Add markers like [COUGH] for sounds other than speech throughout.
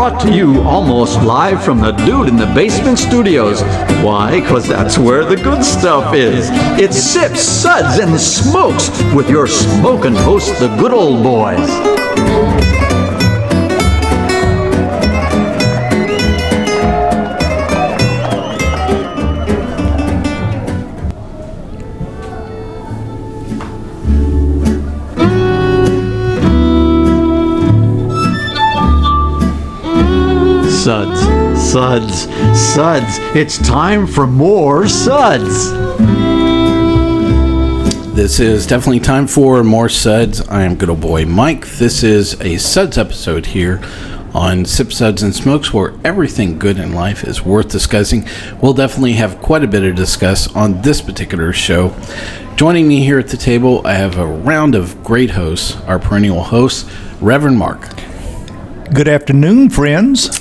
brought to you almost live from the Dude in the Basement Studios. Why? Because that's where the good stuff is. It's Sips, Suds, and Smokes with your smoking host, the good old boys. Suds, suds, suds. It's time for more suds. This is definitely time for more suds. I am good old boy Mike. This is a suds episode here on Sip Suds and Smokes, where everything good in life is worth discussing. We'll definitely have quite a bit to discuss on this particular show. Joining me here at the table, I have a round of great hosts, our perennial hosts, Reverend Mark, Good afternoon, friends.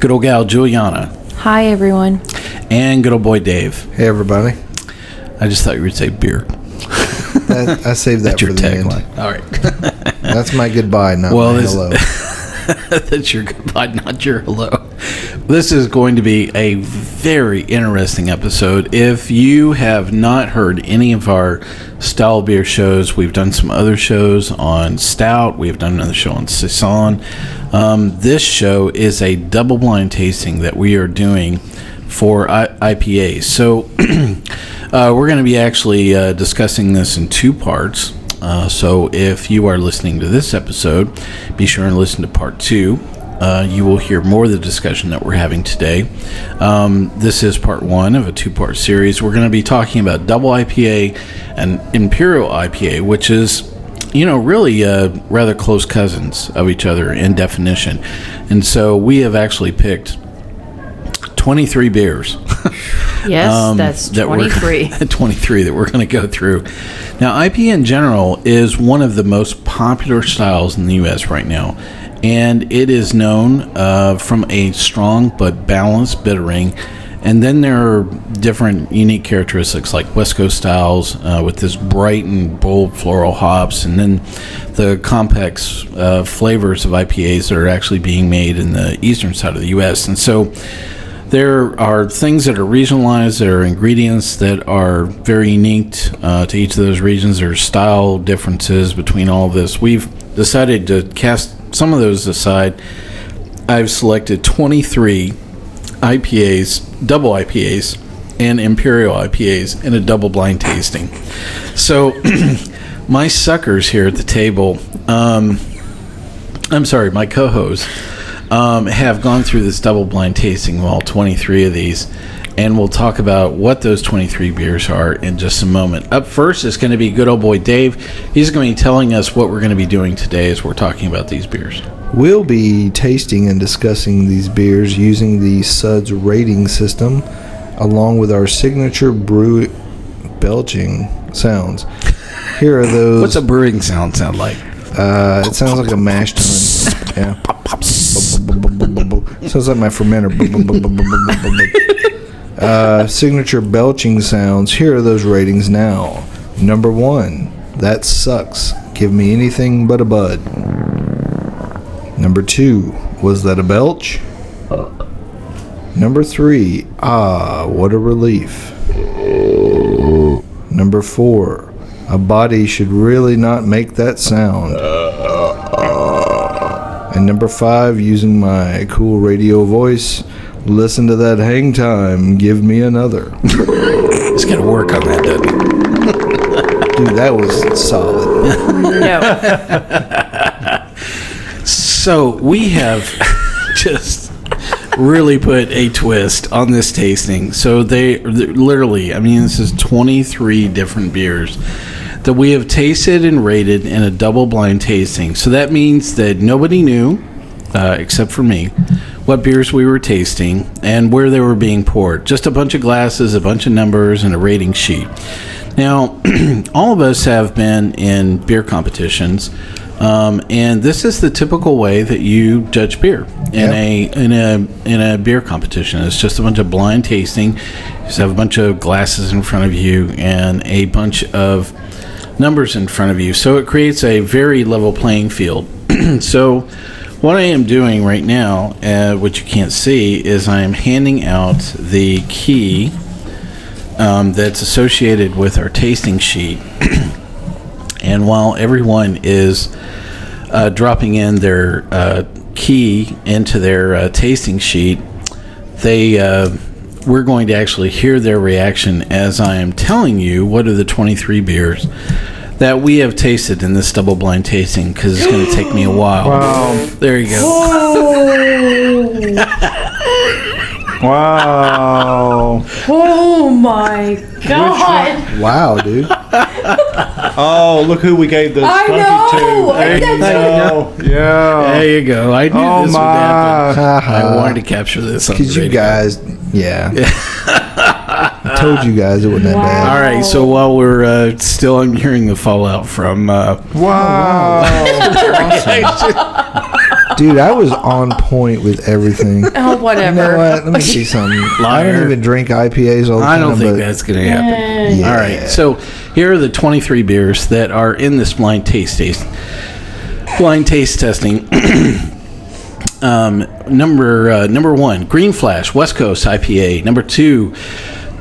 Good old gal Juliana, Hi, everyone. and good old boy Dave. Hey everybody, I just thought you would say beer. that, I saved that That's for your the end. tagline. All right. That's my goodbye, not Well, my this- hello. [LAUGHS] That's your goodbye, not your hello. This is going to be a very interesting episode. If you have not heard any of our style beer shows, we've done some other shows on Stout. We've done another show on Saison. Um, this show is a double blind tasting that we are doing for I- IPAs. So [CLEARS THROAT] uh, we're going to be actually uh, discussing this in two parts. Uh, so if you are listening to this episode, be sure and listen to part two. Uh, you will hear more of the discussion that we're having today. Um, this is part one of a two part series. We're going to be talking about double IPA and Imperial IPA, which is, you know, really uh, rather close cousins of each other in definition. And so we have actually picked 23 beers. [LAUGHS] Yes, um, that's that 23. [LAUGHS] 23 that we're going to go through. Now, IPA in general is one of the most popular styles in the U.S. right now, and it is known uh, from a strong but balanced bittering. And then there are different unique characteristics like West Coast styles uh, with this bright and bold floral hops, and then the complex uh, flavors of IPAs that are actually being made in the eastern side of the U.S. And so there are things that are regionalized. There are ingredients that are very unique uh, to each of those regions. There are style differences between all of this. We've decided to cast some of those aside. I've selected 23 IPAs, double IPAs, and imperial IPAs in a double blind tasting. So, [CLEARS THROAT] my suckers here at the table, um, I'm sorry, my co hosts um, have gone through this double blind tasting of all 23 of these. And we'll talk about what those 23 beers are in just a moment. Up first is going to be good old boy Dave. He's going to be telling us what we're going to be doing today as we're talking about these beers. We'll be tasting and discussing these beers using the Suds rating system, along with our signature brew belching sounds. Here are those. What's a brewing sound sound like? Uh, it sounds like a mash tun. Yeah. [LAUGHS] Sounds like my fermenter. [LAUGHS] Uh, signature belching sounds. Here are those ratings now. Number one, that sucks. Give me anything but a bud. Number two, was that a belch? Number three, ah, what a relief. Number four, a body should really not make that sound. And number five, using my cool radio voice, listen to that hang time, give me another. [LAUGHS] It's got to work on that, doesn't it? Dude, that was solid. No. [LAUGHS] So we have [LAUGHS] just really put a twist on this tasting. So they literally, I mean, this is 23 different beers that we have tasted and rated in a double blind tasting. So that means that nobody knew, uh, except for me, what beers we were tasting and where they were being poured. Just a bunch of glasses, a bunch of numbers, and a rating sheet. Now, [CLEARS THROAT] all of us have been in beer competitions, um, and this is the typical way that you judge beer in Yep. a in a in a beer competition. It's just a bunch of blind tasting. You just have a bunch of glasses in front of you and a bunch of numbers in front of you. So it creates a very level playing field. [CLEARS THROAT] so What I am doing right now, uh, which you can't see, is I am handing out the key um, that's associated with our tasting sheet. [CLEARS THROAT] and while everyone is uh, dropping in their uh, key into their uh, tasting sheet, they uh, we're going to actually hear their reaction as I am telling you what are the 23 beers that we have tasted in this double blind tasting because it's going to take me a while. [GASPS] Wow. There you go. [LAUGHS] Wow. Oh my god! Wow, dude. [LAUGHS] Oh, look who we gave the I skunky know! to. There you That's- go. Yeah. There you go. I knew Oh this would happen. my. I wanted to capture this on the Because you radio. guys, yeah. [LAUGHS] I told you guys it wasn't that bad. All right. So while we're uh, still I'm hearing the fallout from uh, Wow. [LAUGHS] Dude, I was on point with everything. [LAUGHS] Oh, You whatever. know what? Let me see [LAUGHS] something. I don't even drink IPAs all the I time. I don't think that's going to happen. Yeah. All right. So here are the 23 beers that are in this blind taste taste blind taste testing. [CLEARS THROAT] um, number uh, number one, Green Flash West Coast IPA. Number two.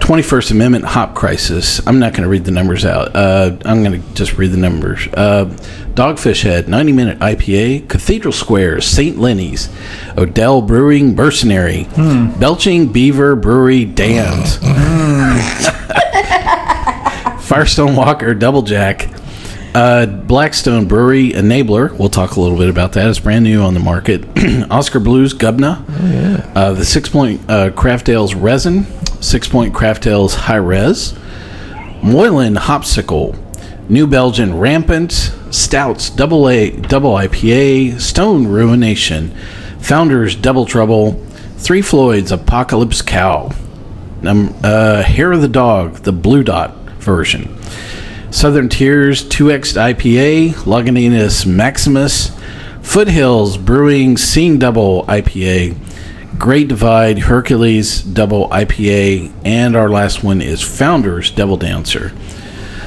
21st Amendment Hop Crisis. I'm not going to read the numbers out. Uh, I'm going to just read the numbers. Uh, Dogfish Head 90 Minute IPA. Cathedral Square St. Lenny's. Odell Brewing Mercenary. Belching Beaver Brewery Dammed. [LAUGHS] Firestone Walker Double Jack. Uh, Blackstone Brewery Enabler. We'll talk a little bit about that. It's brand new on the market. [CLEARS THROAT] Oskar Blues Gubna. Uh, the Sixpoint uh, Craft Ales Resin. Sixpoint Craft Ales Hi-Res. Moylan Hopsickle. New Belgium Rampant. Stoudt's Double A Double IPA. Stone Ruination. Founders Double Trouble. Three Floyds Apocalypse Cow. Num- uh, Hair of the Dog, the Blue Dot version. Southern Tier's 2X IPA, Lagunitas Maximus, Foothills Brewing Seeing Double IPA, Great Divide Hercules Double IPA, and our last one is Founders Devil Dancer.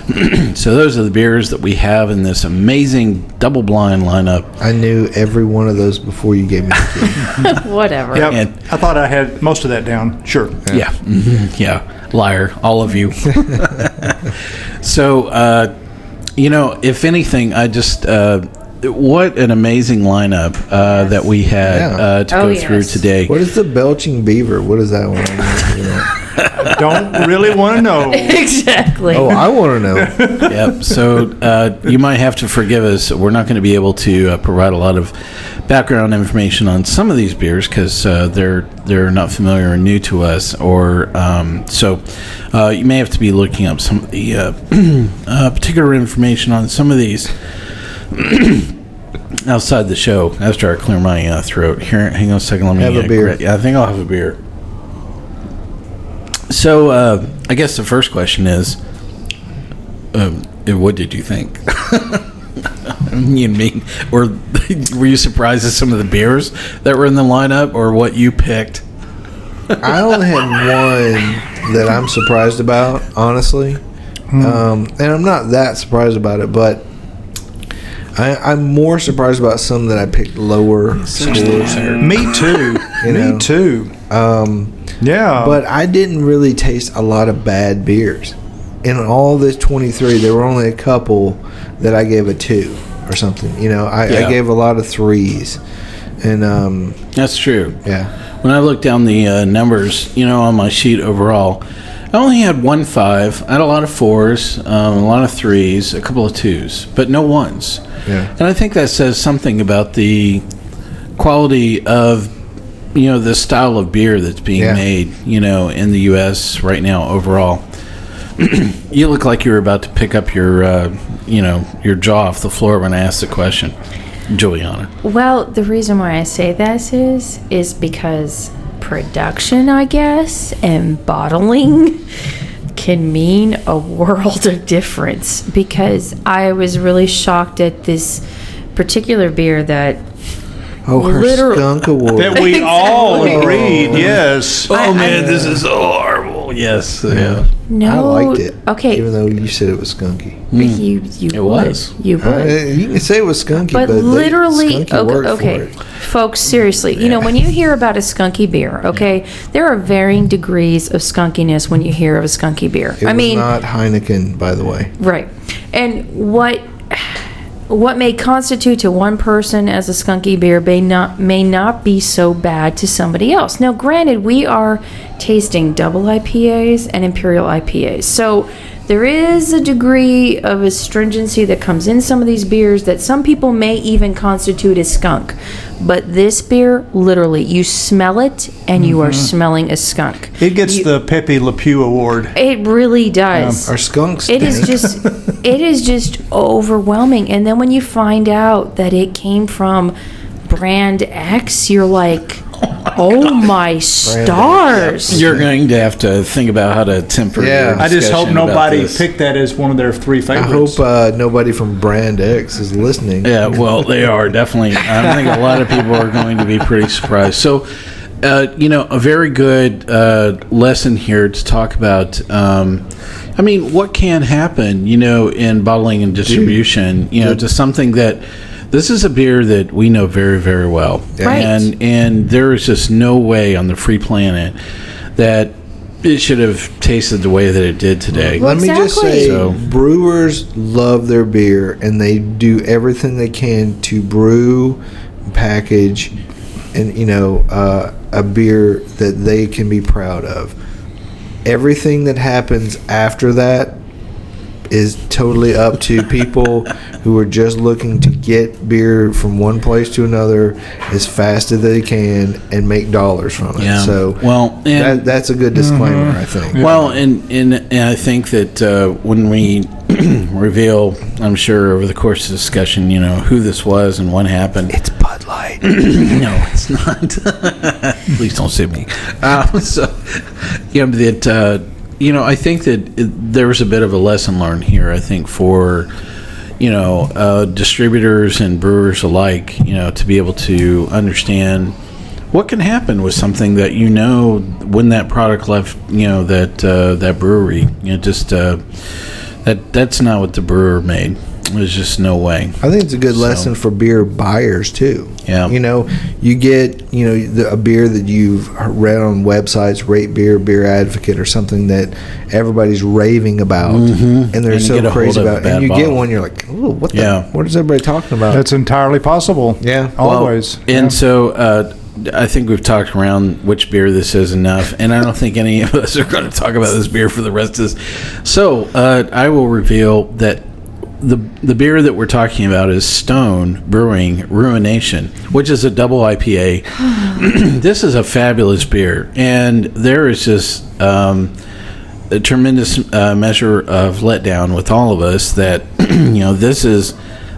[CLEARS THROAT] so those are the beers that we have in this amazing double blind lineup. I knew every one of those before you gave me the key. [LAUGHS] [LAUGHS] Whatever. Yep. And- I thought I had most of that down. Sure. Yeah, mhm, yeah, liar, all of you. [LAUGHS] so, uh, you know, if anything, I just uh, what an amazing lineup uh, that we had Yeah. uh, to Oh, go through yes. today. What is the belching beaver? What is that one? You know? Don't really want to know. [LAUGHS] exactly. Oh, I want to know. [LAUGHS] yep. So uh, you might have to forgive us. We're not going to be able to uh, provide a lot of background information on some of these beers because uh, they're they're not familiar or new to us. Or um, so uh, you may have to be looking up some of the uh, [CLEARS THROAT] uh, particular information on some of these. [CLEARS THROAT] Outside the show, after I clear my uh, throat. Here, hang on a second. Let me Have a uh, beer. gra- yeah, I think I'll have a beer. So, uh, I guess the first question is, um, uh, what did you think? [LAUGHS] you and me, or [LAUGHS] were you surprised at some of the beers that were in the lineup, or what you picked? I only had one that I'm surprised about, honestly. Um, and I'm not that surprised about it, but I, I'm more surprised about some that I picked lower scores. Me [LAUGHS] too. You know. Me too. Um, Yeah. but I didn't really taste a lot of bad beers. In all this 23, there were only a couple that I gave a two or something. You know, I, Yeah. I gave a lot of threes. And um, That's true. yeah, When I looked down the uh, numbers, you know, on my sheet overall, I only had one five. I had a lot of fours, um, a lot of threes, a couple of twos, but no ones. yeah. And I think that says something about the quality of, you know, the style of beer that's being Yeah. made, you know, in the U.S. right now overall. [CLEARS THROAT] you look like you were about to pick up your, uh, you know, your jaw off the floor when I asked the question, Juliana. Well, the reason why I say this is is because production, I guess, and bottling [LAUGHS] can mean a world of difference because I was really shocked at this particular beer that Oh, her Literal- skunk award. that we [LAUGHS] all Exactly. agreed. Oh, yes. Oh man, this is so horrible. Yes, yeah. No. I liked it. Okay. Even though you said it was skunky. you you It would. was. You would. Uh, you can say it was skunky, But but, they- literally, skunky okay, worked okay. for it. folks, seriously, you know, when you hear about a skunky beer, okay, there are varying degrees of skunkiness when you hear of a skunky beer. It I was mean, not Heineken, by the way. right. And what what may constitute to one person as a skunky beer may not may not be so bad to somebody else. Now, granted, we are tasting double IPAs and imperial IPAs, so there is a degree of astringency that comes in some of these beers that some people may even constitute as skunk. But this beer, literally, you smell it and you are mm-hmm. smelling a skunk. It gets You- the Pepe Le Pew award. It really does. Um, our skunks. It is just [LAUGHS] it is just overwhelming. And then when you find out that it came from brand X, you're like, "Oh my stars." You're going to have to think about how to temper. Yeah. your I just hope discussion about nobody this. picked that as one of their three I favorites. hope uh, nobody from Brand X is listening. Yeah, well, they are definitely. I think a lot of people are going to be pretty surprised. So, uh, you know, a very good uh, lesson here to talk about. Um, I mean, what can happen, you know, in bottling and distribution, you know, to something that this is a beer that we know very, very well, Right. and and there is just no way on the free planet that it should have tasted the way that it did today. Well, Let me just say, So- brewers love their beer, and they do everything they can to brew, package, and you know, uh, a beer that they can be proud of. Everything that happens after that is totally up to people who are just looking to get beer from one place to another as fast as they can and make dollars from it. Yeah. So, Well, and- that, that's a good disclaimer, I think. Well, and, and and I think that uh, when we [CLEARS THROAT] reveal, I'm sure over the course of discussion, you know who this was and what happened. It's Bud Light. [CLEARS THROAT] no, it's not. [LAUGHS] Please don't sue me. Uh, so, [LAUGHS] you know that uh, you know I think that it, there was a bit of a lesson learned here. I think for you know uh, distributors and brewers alike, you know, to be able to understand what can happen with something that you know when that product left, you know, that uh, that brewery, you know, just uh, that that's not what the brewer made. There's just no way. I think it's a good lesson for beer buyers too. Yeah. You know, you get you know the, a beer that you've read on websites, Rate Beer, Beer Advocate, or something that everybody's raving about, and they're Mm-hmm. And so crazy about. it. And you get one, you're like, oh, what the? Yeah. What is everybody talking about? That's entirely possible. Yeah. Always. Well, and so uh, I think we've talked around which beer this is enough, and I don't think any of us are going to talk about this beer for the rest of this. So uh, I will reveal that the the beer that we're talking about is Stone Brewing Ruination, which is a double IPA. [SIGHS] [CLEARS THROAT] this is a fabulous beer, and there is just. Um, a tremendous uh, measure of letdown with all of us that [CLEARS THROAT] you know this is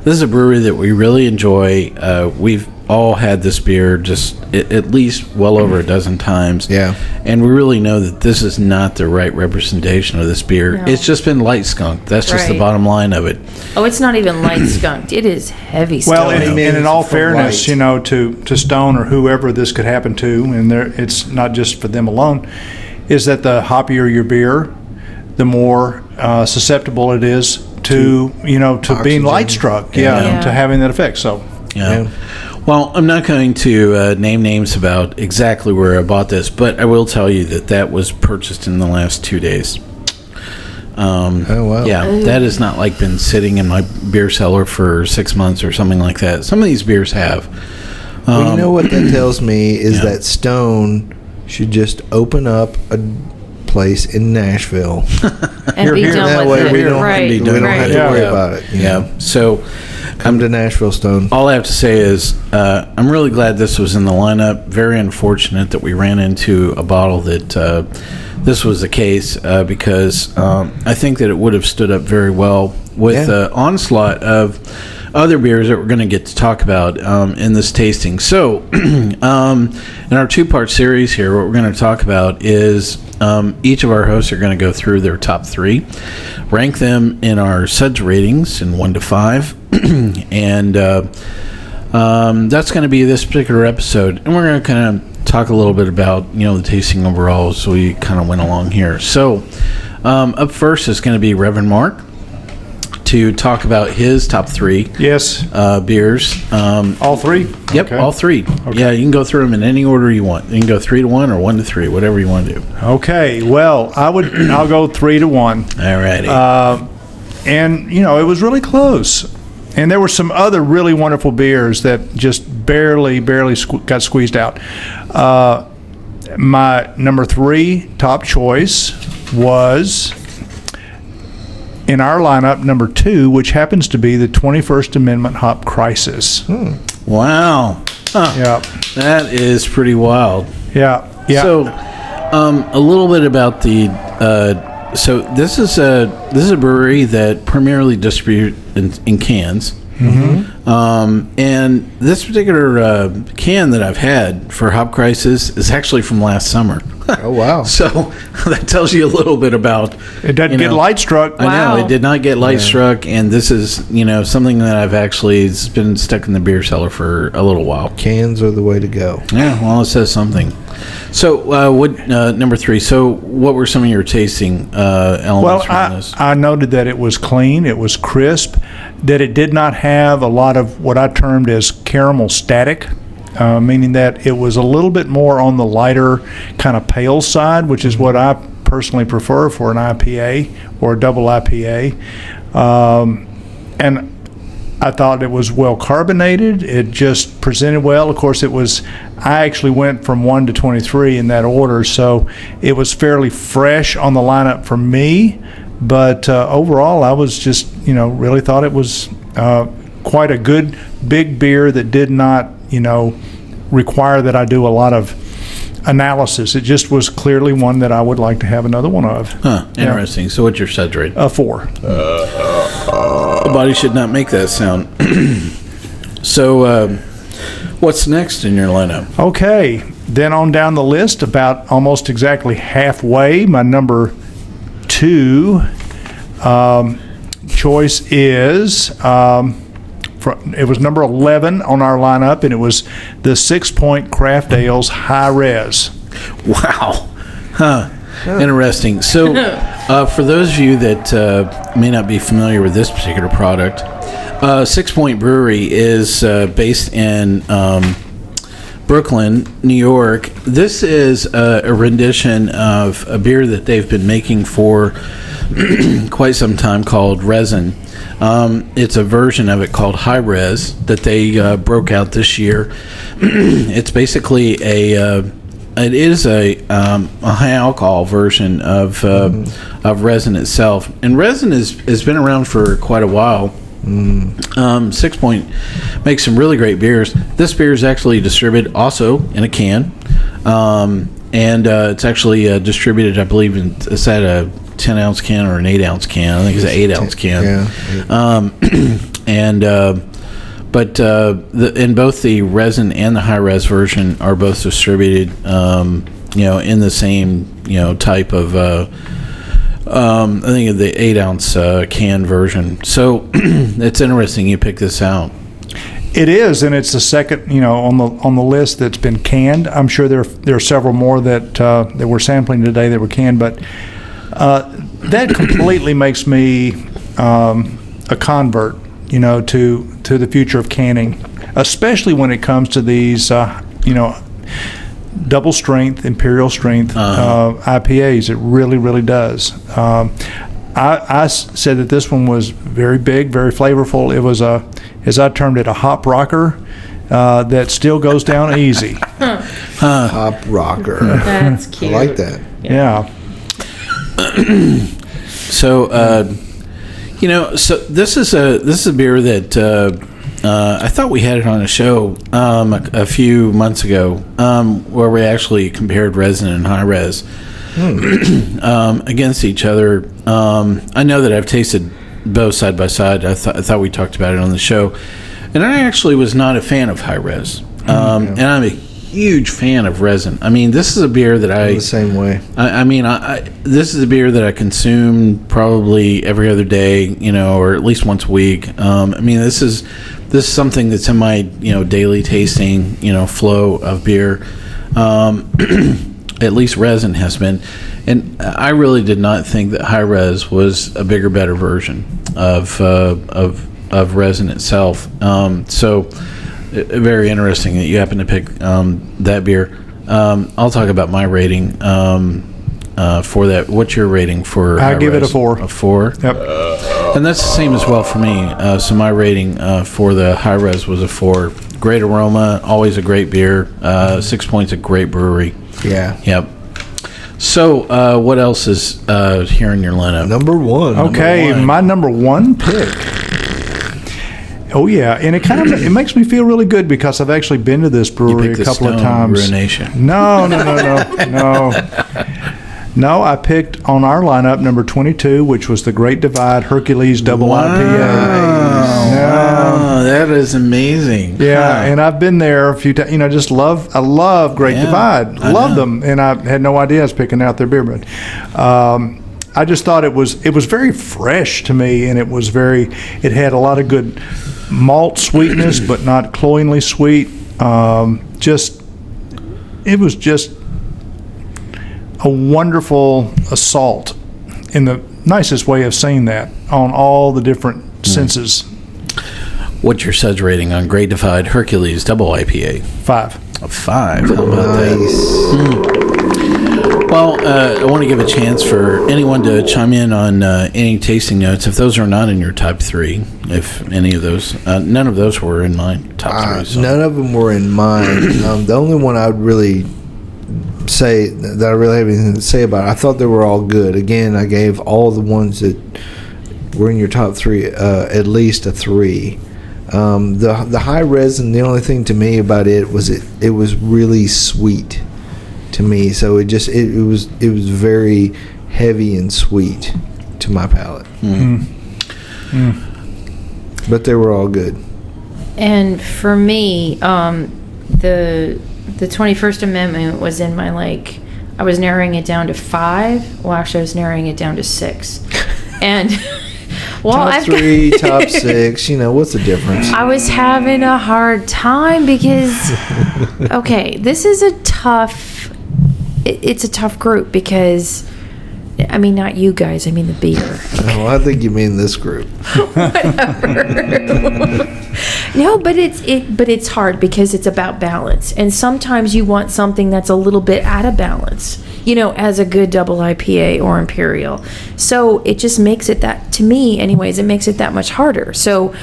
this is a brewery that we really enjoy. Uh, we've all had this beer just at, at least well over a dozen times. Yeah. and we really know that this is not the right representation of this beer. No. It's just been light skunked. That's just the bottom line of it. Oh, it's not even light skunked. It is heavy Well, skunked. and, and in all fairness, light. you know, to, to Stone or whoever this could happen to, and there, it's not just for them alone, is that the hoppier your beer, the more uh, susceptible it is to, you know, to being light struck. Yeah, Yeah. to having that effect. So, Yeah. Well, I'm not going to uh, name names about exactly where I bought this, but I will tell you that that was purchased in the last two days. Um, Oh, wow. Yeah, that has not like been sitting in my beer cellar for six months or something like that. Some of these beers have. well, you know what that tells me [CLEARS THROAT] is Um, yeah. that Stone should just open up a place in Nashville. [LAUGHS] and be here. done that with way it. we don't, right, we don't right. have to Yeah. worry Yeah. about it. Yeah. know. So Come to Nashville, Stone. all I have to say is uh, I'm really glad this was in the lineup. Very unfortunate that we ran into a bottle that uh, this was the case uh, because um, I think that it would have stood up very well with Yeah. the onslaught of other beers that we're going to get to talk about um, in this tasting. So, [CLEARS THROAT] um, in our two part series here, what we're going to talk about is um, each of our hosts are going to go through their top three, rank them in our suds ratings in one to five, [CLEARS THROAT] and uh, um, that's going to be this particular episode. And we're going to kind of talk a little bit about you know the tasting overall as we kind of went along here. So. Um, up first is going to be Reverend Mark to talk about his top three Yes, uh, beers. Um, all three? Yep, Okay. all three. Yeah, you can go through them in any order you want. You can go three to one or one to three, whatever you want to do. Okay, well, I would, I'll go three to one. All righty. Uh, and you know it was really close and there were some other really wonderful beers that just barely barely sque- got squeezed out uh, my number three top choice was in our lineup number two which happens to be the 21st amendment hop crisis wow. Huh. yeah That is pretty wild. yeah yeah So, um, a little bit about the. Uh, so this is a this is a brewery that primarily distribute in, in cans. Mm-hmm. Um, and this particular uh, can that I've had for Hop Crisis is actually from last summer. Oh wow. [LAUGHS] so that tells you a little bit about. it doesn't you get light struck I know it did not get light struck, and this is you know something that I've actually it's been stuck in the beer cellar for a little while. Cans are the way to go. Yeah, well, it says something. So, uh, what uh, number three? So, what were some of your tasting uh, elements from I, this? I noted that it was clean, it was crisp, that it did not have a lot of what I termed as caramel static, uh, meaning that it was a little bit more on the lighter, kind of pale side, which is what I personally prefer for an IPA or a double IPA. Um, and I thought it was well carbonated. It just presented well. Of course, it was. I actually went from one to twenty-three in that order, so it was fairly fresh on the lineup for me. But uh, overall, I was just, you know, really thought it was uh, quite a good big beer that did not, you know, require that I do a lot of analysis. It just was clearly one that I would like to have another one of. huh, interesting. So, what's your suds rate? A four. the body should not make that sound. [CLEARS THROAT] so, um, what's next in your lineup? Okay, then on down the list, about almost exactly halfway, my number two um, choice is um, fr- it was number 11 on our lineup, and it was the Sixpoint Craft Ales Hi-Res. Wow. Huh. Interesting. So, [LAUGHS] uh, for those of you that uh, may not be familiar with this particular product, uh, Sixpoint Brewery is uh, based in um, Brooklyn, New York. This is a, a rendition of a beer that they've been making for [CLEARS THROAT] quite some time called Resin. Um, it's a version of it called Hi-Res that they uh, broke out this year. [CLEARS THROAT] it's basically a uh, it is a, um, a high alcohol version of uh, of resin itself, and resin is has been around for quite a while. Um, Sixpoint makes some really great beers. This beer is actually distributed also in a can, um, and uh, it's actually uh, distributed, I believe, in, it's at a ten ounce can or an eight ounce can. I think it's an eight ounce can. Yeah. Um, [CLEARS THROAT] and uh, but uh, the, in both the resin and the high res version are both distributed, um, you know, in the same you know type of. Uh, um, I think of the eight ounce uh, can version. So [CLEARS THROAT] it's interesting you pick this out. It is, and it's the second, you know, on the on the list that's been canned. I'm sure there there are several more that uh, that we're sampling today that were canned, but uh, that completely makes me um, a convert, you know, to to the future of canning, especially when it comes to these, uh, you know, double strength, imperial strength uh, IPAs. It really, really does. Um, I, I s- said that this one was very big, very flavorful. It was a, as I termed it, a hop rocker uh, that still goes down easy. [LAUGHS] Hop rocker. That's cute. I like that. Yeah. [CLEARS THROAT] So, uh, you know, so this is a this is a beer that uh, uh, I thought we had it on a show um, a, a few months ago um, where we actually compared resin and high res [CLEARS THROAT] um, against each other. Um, I know that I've tasted both side by side. I, th- I thought we talked about it on the show, and I actually was not a fan of high res, um, and I'm a huge fan of resin. I mean, this is a beer that I The same way. I, I mean, I, I, this is a beer that I consume probably every other day, you know, or at least once a week. Um, I mean, this is this is something that's in my you know daily tasting you know flow of beer. Um, [CLEARS THROAT] at least resin has been, And I really did not think that high res was a bigger, better version of uh, of of resin itself. Um, so uh, very interesting that you happen to pick um, that beer. Um, I'll talk about my rating um, uh, for that. What's your rating for? I high give it a res? four. A four. Yep. And that's the same as well for me. Uh, so my rating uh, for the high res was a four. Great aroma, always a great beer. Uh, six points, a great brewery. Yeah. Yep. So uh, what else is uh, here in your lineup? Number one. Okay, one. my number one pick. Oh yeah, and it kind of it makes me feel really good because I've actually been to this brewery a couple of times. Ruination. No, no, no, no, no. No, I picked on our lineup number 22, which was the Great Divide Hercules Double IPA. Yeah. Oh, that is amazing. Yeah, Huh. and I've been there a few times. You know, just love. I love Great Yeah, Divide. I love know. them, and I had no idea I was picking out their beer, but um, I just thought it was it was very fresh to me, and it was very. It had a lot of good malt sweetness, but not cloyingly sweet. Um, just, it was just a wonderful assault, in the nicest way of saying that, on all the different Hmm. senses. What's your suds rating on Great Divide Hercules Double IPA? Five. A five. How about that? Nice. Well, uh, I want to give a chance for anyone to chime in on uh, any tasting notes. If those are not in your top three, if any of those, uh, none of those were in my top Uh, three. So. none of them were in mine. [CLEARS THROAT] Um, the only one I would really say that I really have anything to say about. It, I thought they were all good. Again, I gave all the ones that were in your top three uh, at least a three. Um, the the high resin. The only thing to me about it was it it was really sweet to me. So it just it, it was it was very heavy and sweet to my palate. Hmm. Hmm. Hmm. But they were all good. And for me, um, the the Twenty First Amendment was in my like. I was narrowing it down to five. Well, actually, I was narrowing it down to six. [LAUGHS] And [LAUGHS] well, top I've got- three, [LAUGHS] top six. You know what's the difference? I was having a hard time because, okay, this is a tough. It, it's a tough group because, I mean, not you guys. I mean the beer. Oh, I think you mean this group. [LAUGHS] [LAUGHS] No, but it's it but it's hard because it's about balance. And sometimes you want something that's a little bit out of balance, you know, as a good double IPA or imperial. So it just makes it that to me anyways, it makes it that much harder. So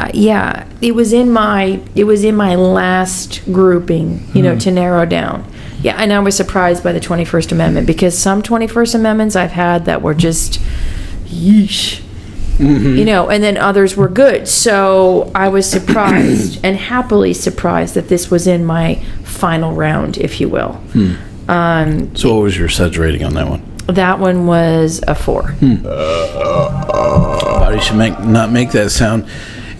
uh, yeah, it was in my it was in my last grouping, you know, to narrow down. Yeah, and I was surprised by the 21st Amendment because some 21st Amendments I've had that were just yeesh mm-hmm. you know, and then others were good. So I was surprised [CLEARS THROAT] and happily surprised that this was in my final round, if you will. Hmm. Um, So, what was your suds rating on that one? that one was a four. Hmm. Body should make not make that sound.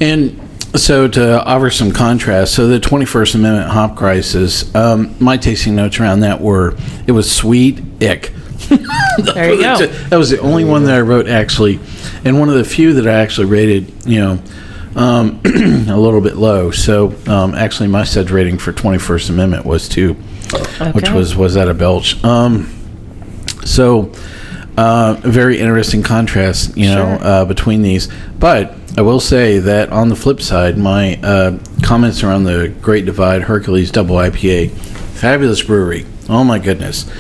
And so to offer some contrast, so the 21st Amendment hop crisis, um, my tasting notes around that were it was sweet, ick. [LAUGHS] There you go. [LAUGHS] That was the only one that I wrote actually, and one of the few that I actually rated, you know, um, [CLEARS THROAT] a little bit low. So um, actually, my suds rating for 21st Amendment was two, which was was that a belch. Um, so, uh, very interesting contrast, you know, uh, between these. But I will say that on the flip side, my uh, comments around the Great Divide Hercules Double IPA, fabulous brewery. Oh my goodness.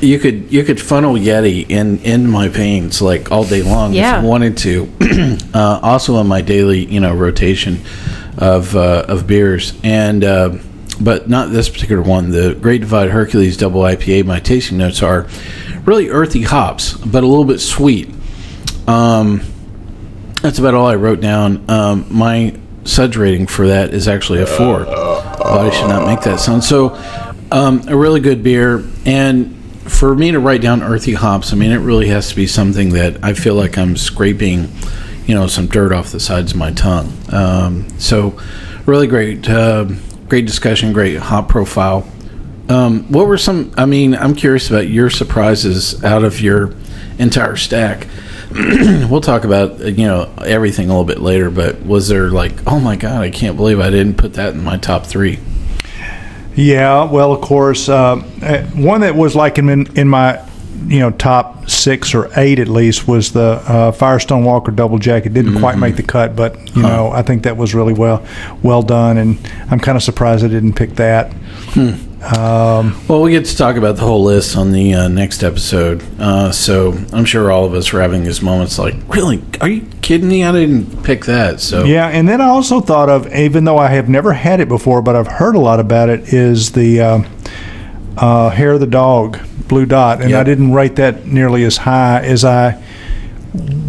You could you could funnel Yeti in in my veins like all day long Yeah. if you wanted to. [CLEARS THROAT] uh, also on my daily you know rotation of uh, of beers and uh, but not this particular one. The Great Divide Hercules Double IPA. My tasting notes are really earthy hops, but a little bit sweet. Um, that's about all I wrote down. Um, my suds rating for that is actually a four. Body should not make that sound. So, um, a really good beer. And for me to write down earthy hops, I mean, it really has to be something that I feel like I'm scraping, you know, some dirt off the sides of my tongue. Um, so, really great, uh, great discussion, great hop profile. Um, what were some? I mean, I'm curious about your surprises out of your entire stack. [CLEARS THROAT] we'll talk about you know everything a little bit later, but was there like, oh my god, I can't believe I didn't put that in my top three? Yeah, well, of course, uh, uh, one that was like in in my you know, top six or eight at least was the uh, Firestone Walker Double Jack. It didn't quite make the cut, but you know, I think that was really well well done, and I'm kind of surprised I didn't pick that. Well, we get to talk about the whole list on the uh, next episode. Uh, so I'm sure all of us are having these moments like, really? Are you kidding me? I didn't pick that. So Yeah, and then I also thought of, even though I have never had it before, but I've heard a lot about it, is the uh, uh, hair of the dog, blue dot, and I didn't rate that nearly as high as I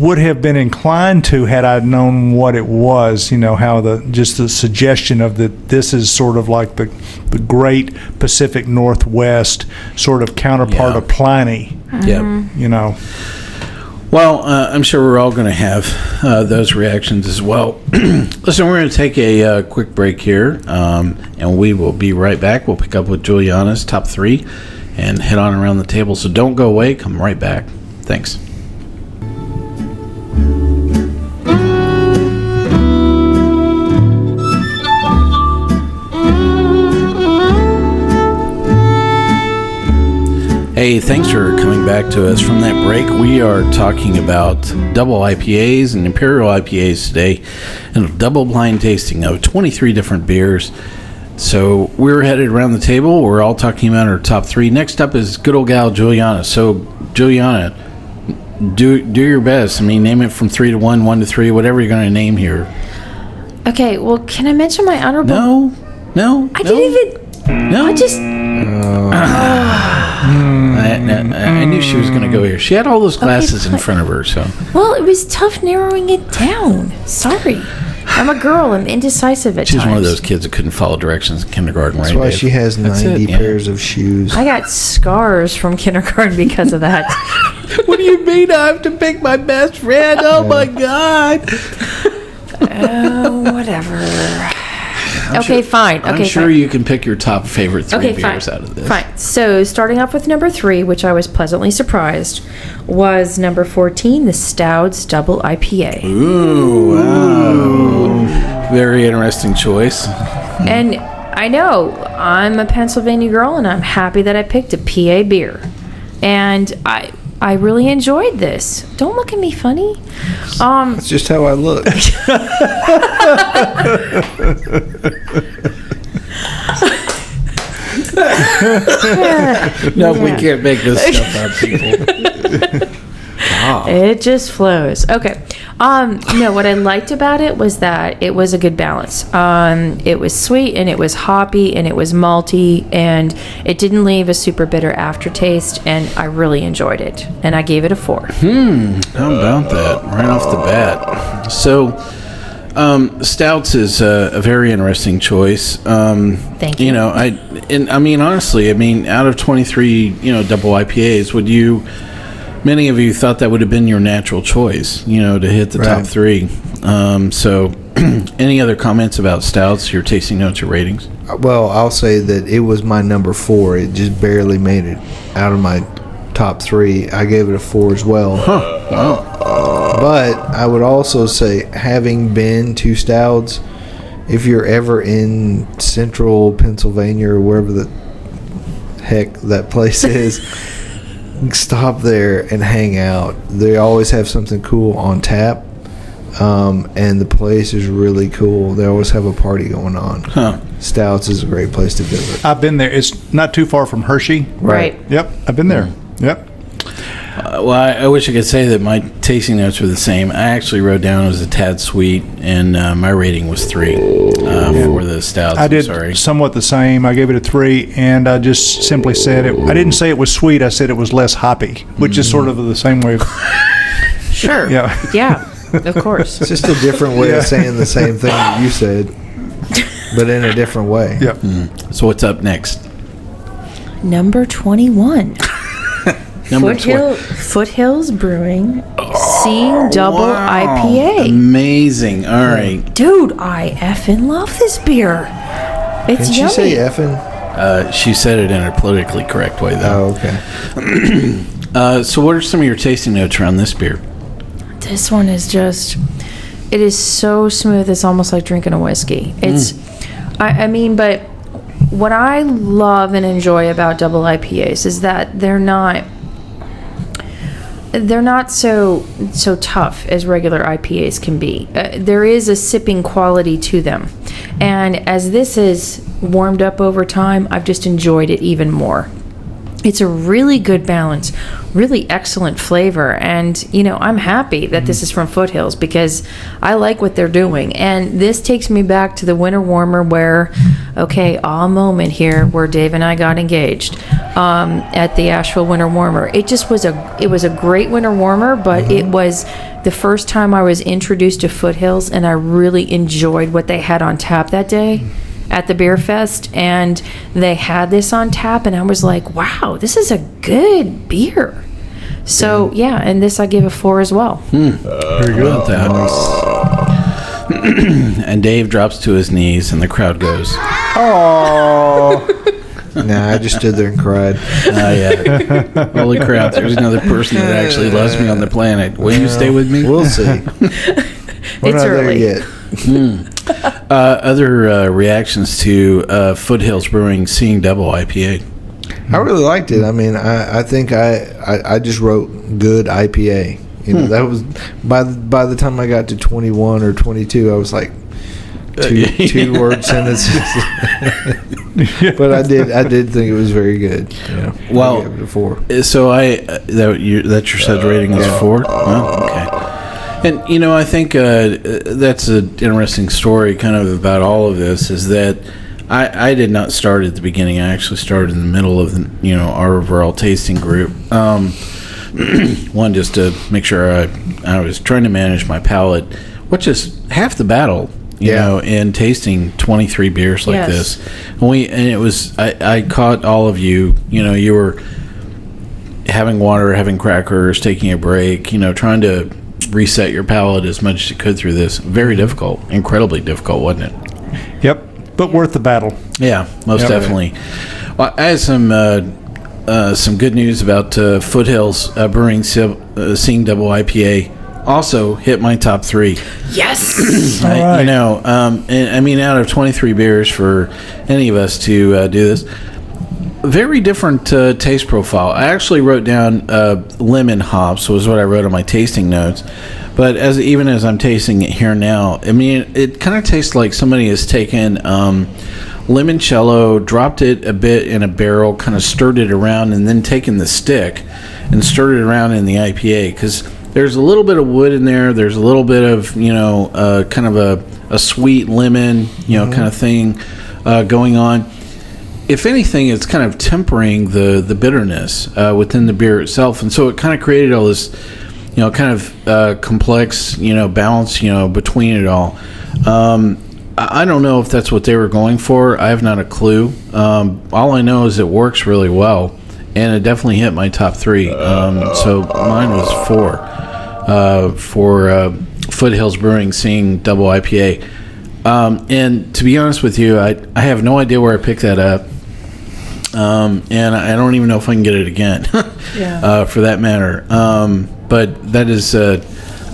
would have been inclined to had I known what it was. You know how the just the suggestion of that this is sort of like the the great Pacific Northwest sort of counterpart Yeah. of Pliny. yeah. You know, Well, uh, I'm sure we're all going to have uh, those reactions as well. [CLEARS THROAT] Listen, we're going to take a uh, quick break here, um, and we will be right back. We'll pick up with Juliana's top three and head on around the table. So don't go away. Come right back. Thanks. Hey, thanks for coming back to us from that break. We are talking about double IPAs and imperial IPAs today, and a double blind tasting of 23 different beers. So we're headed around the table. We're all talking about our top three. Next up is good old gal Juliana. So Juliana, do do your best. I mean, name it from three to one, one to three, whatever you're going to name here. Okay, well, can I mention my honorable? No, no, I no, didn't even. No, I just. Uh, I, [SIGHS] hmm. I- I knew she was going to go here. She had all those glasses in fine. front of her, so. Well, it was tough narrowing it down. Sorry. I'm a girl. I'm indecisive at times. She's times. one of those kids that couldn't follow directions in kindergarten, That's right? why Dave? she has That's 90 it, yeah. pairs of shoes. I got scars from kindergarten because of that. [LAUGHS] What do you mean I have to pick my best friend? Oh my god! oh, [LAUGHS] whatever. Okay, fine. Okay, I'm sure fine. you can pick your top favorite three Okay, fine. beers out of this. Fine. So, starting off with number three, which I was pleasantly surprised, was number 14, the Stoudt's Double IPA. Ooh, wow. Very interesting choice. And I know I'm a Pennsylvania girl, and I'm happy that I picked a PA beer. And I. I really enjoyed this. Don't look at me funny. Um, That's just how I look. [LAUGHS] [LAUGHS] No, we can't make this stuff up, people. [LAUGHS] It just flows. Okay. Um, no, what I liked about it was that it was a good balance. Um, it was sweet and it was hoppy and it was malty and it didn't leave a super bitter aftertaste and I really enjoyed it. And I gave it a four. Hmm. How about that? Right off the bat. So, um, Stoudt's is a, a very interesting choice. Um, Thank You you. know, I and I mean honestly, I mean out of twenty three, you know, double IPAs, would you? Many of you thought that would have been your natural choice, you know, to hit the top Right. three. Um, so, [CLEARS THROAT] any other comments about Stoudt's? Your tasting notes, your ratings? well, I'll say that it was my number four. It just barely made it out of my top three. I gave it a four as well. But I would also say, having been to Stoudt's, if you're ever in central Pennsylvania or wherever the heck that place is, [LAUGHS] stop there and hang out. They always have something cool on tap. Um, and the place is really cool. They always have a party going on. Huh. Stoudt's is a great place to visit. I've been there. It's not too far from Hershey. Right. Yep, I've been there. Yep. Uh, well, I, I wish I could say that my tasting notes were the same. I actually wrote down it was a tad sweet, and uh, my rating was three uh, for the Stoudt's. I I'm did sorry. somewhat the same. I gave it a three, and I just simply said it. I didn't say it was sweet. I said it was less hoppy, which is sort of the same way. [LAUGHS] Sure. Yeah. Yeah, [LAUGHS] of course. It's just a different way Yeah. of saying the same thing that [LAUGHS] you said, but in a different way. Yep. So what's up next? Number 21. Number Foothill, Foothills Brewing Seeing Double Wow. IPA. Amazing. All right. Dude, I effing love this beer. It's Didn't yummy. she say effing? Uh, she said it in a politically correct way, though. Oh, okay. [CLEARS THROAT] Uh, so, what are some of your tasting notes around this beer? This one is just, it is so smooth. It's almost like drinking a whiskey. It's, I, I mean, but what I love and enjoy about double IPAs is that they're not, they're not so so tough as regular IPAs can be. Uh, there is a sipping quality to them, and as this has warmed up over time, I've just enjoyed it even more. It's a really good balance, really excellent flavor, and you know I'm happy that this is from Foothills because I like what they're doing. And this takes me back to the winter warmer where, okay, all moment here where Dave and I got engaged um, at the Asheville Winter Warmer. It just was a it was a great winter warmer, but it was the first time I was introduced to Foothills, and I really enjoyed what they had on tap that day at the beer fest and they had this on tap and I was like, wow, this is a good beer. So mm. yeah, and this I give a four as well. Hmm. Very good. About that. [CLEARS THROAT] and Dave drops to his knees, and the crowd goes, Oh, [LAUGHS] Nah, I just stood there and cried. "Oh yeah, holy crap! There's another person that actually loves me on the planet. Will you stay with me?" We'll see. [LAUGHS] We're It's not early. there yet. Hmm. Uh, other uh, reactions to uh, Foothills Brewing seeing double IPA. I really liked it. I mean, I, I think I, I, I just wrote good IPA. You know, that was by the, by the time I got to 21 or 22, I was like two [LAUGHS] two word sentences. [LAUGHS] but I did I did think it was very good. You know, Well- gave it a four. Uh, So I uh, that you that your said rating is four. Oh, okay. And you know, I think uh, uh, that's an interesting story, kind of about all of this. Is that I, I did not start at the beginning. I actually started in the middle of the you know our overall tasting group. Um, [CLEARS THROAT] one just to make sure I I was trying to manage my palate, which is half the battle. You Yeah. know, in tasting twenty three beers like Yes. this, and we and it was I, I caught all of you. You know, you were having water, having crackers, taking a break, you know, trying to reset your palate as much as you could through this. Very difficult, incredibly difficult, wasn't it? yep. But worth the battle. Yeah, most Yep. definitely. Well, I had some uh, uh, some good news about uh, Foothills uh, Brewing Sil- uh, Seeing Double IPA. Also hit my top three. Yes. [CLEARS THROAT] I- right. You know, um, and, I mean, out of 23 beers for any of us to uh, do this, very different uh, taste profile. I actually wrote down uh, lemon hops was what I wrote on my tasting notes. But as even as I'm tasting it here now, I mean, it, kind of tastes like somebody has taken um, limoncello, dropped it a bit in a barrel, kind of stirred it around, and then taken the stick and stirred it around in the IPA because there's a little bit of wood in there. There's a little bit of you know, uh, kind of a, a sweet lemon, you know, kind of thing uh, going on if anything, it's kind of tempering the the bitterness uh, within the beer itself, and so it kind of created all this, you know, kind of uh, complex, you know, balance, you know, between it all. Um, I don't know if that's what they were going for. I have not a clue. Um, all I know is it works really well, and it definitely hit my top three. Um, so mine was four uh, for uh, Foothills Brewing, seeing double IPA. Um, and to be honest with you, I, I have no idea where I picked that up. Um, and I don't even know if I can get it again, [LAUGHS] Yeah. uh, for that matter. Um, but that is, uh,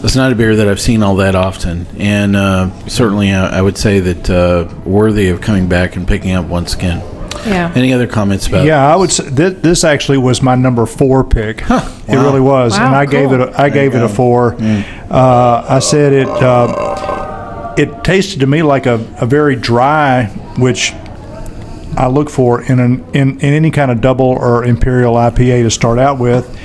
that's not a beer that I've seen all that often. And uh, certainly I, I would say that uh, worthy of coming back and picking up once again. Yeah. Any other comments about Yeah, I would say this, this actually was my number four pick. It wow. really was, and Wow, I gave it cool. a, I gave it a four. Uh, I said it uh, it tasted to me like a, a very dry, which I look for in an in, in any kind of double or imperial IPA to start out with.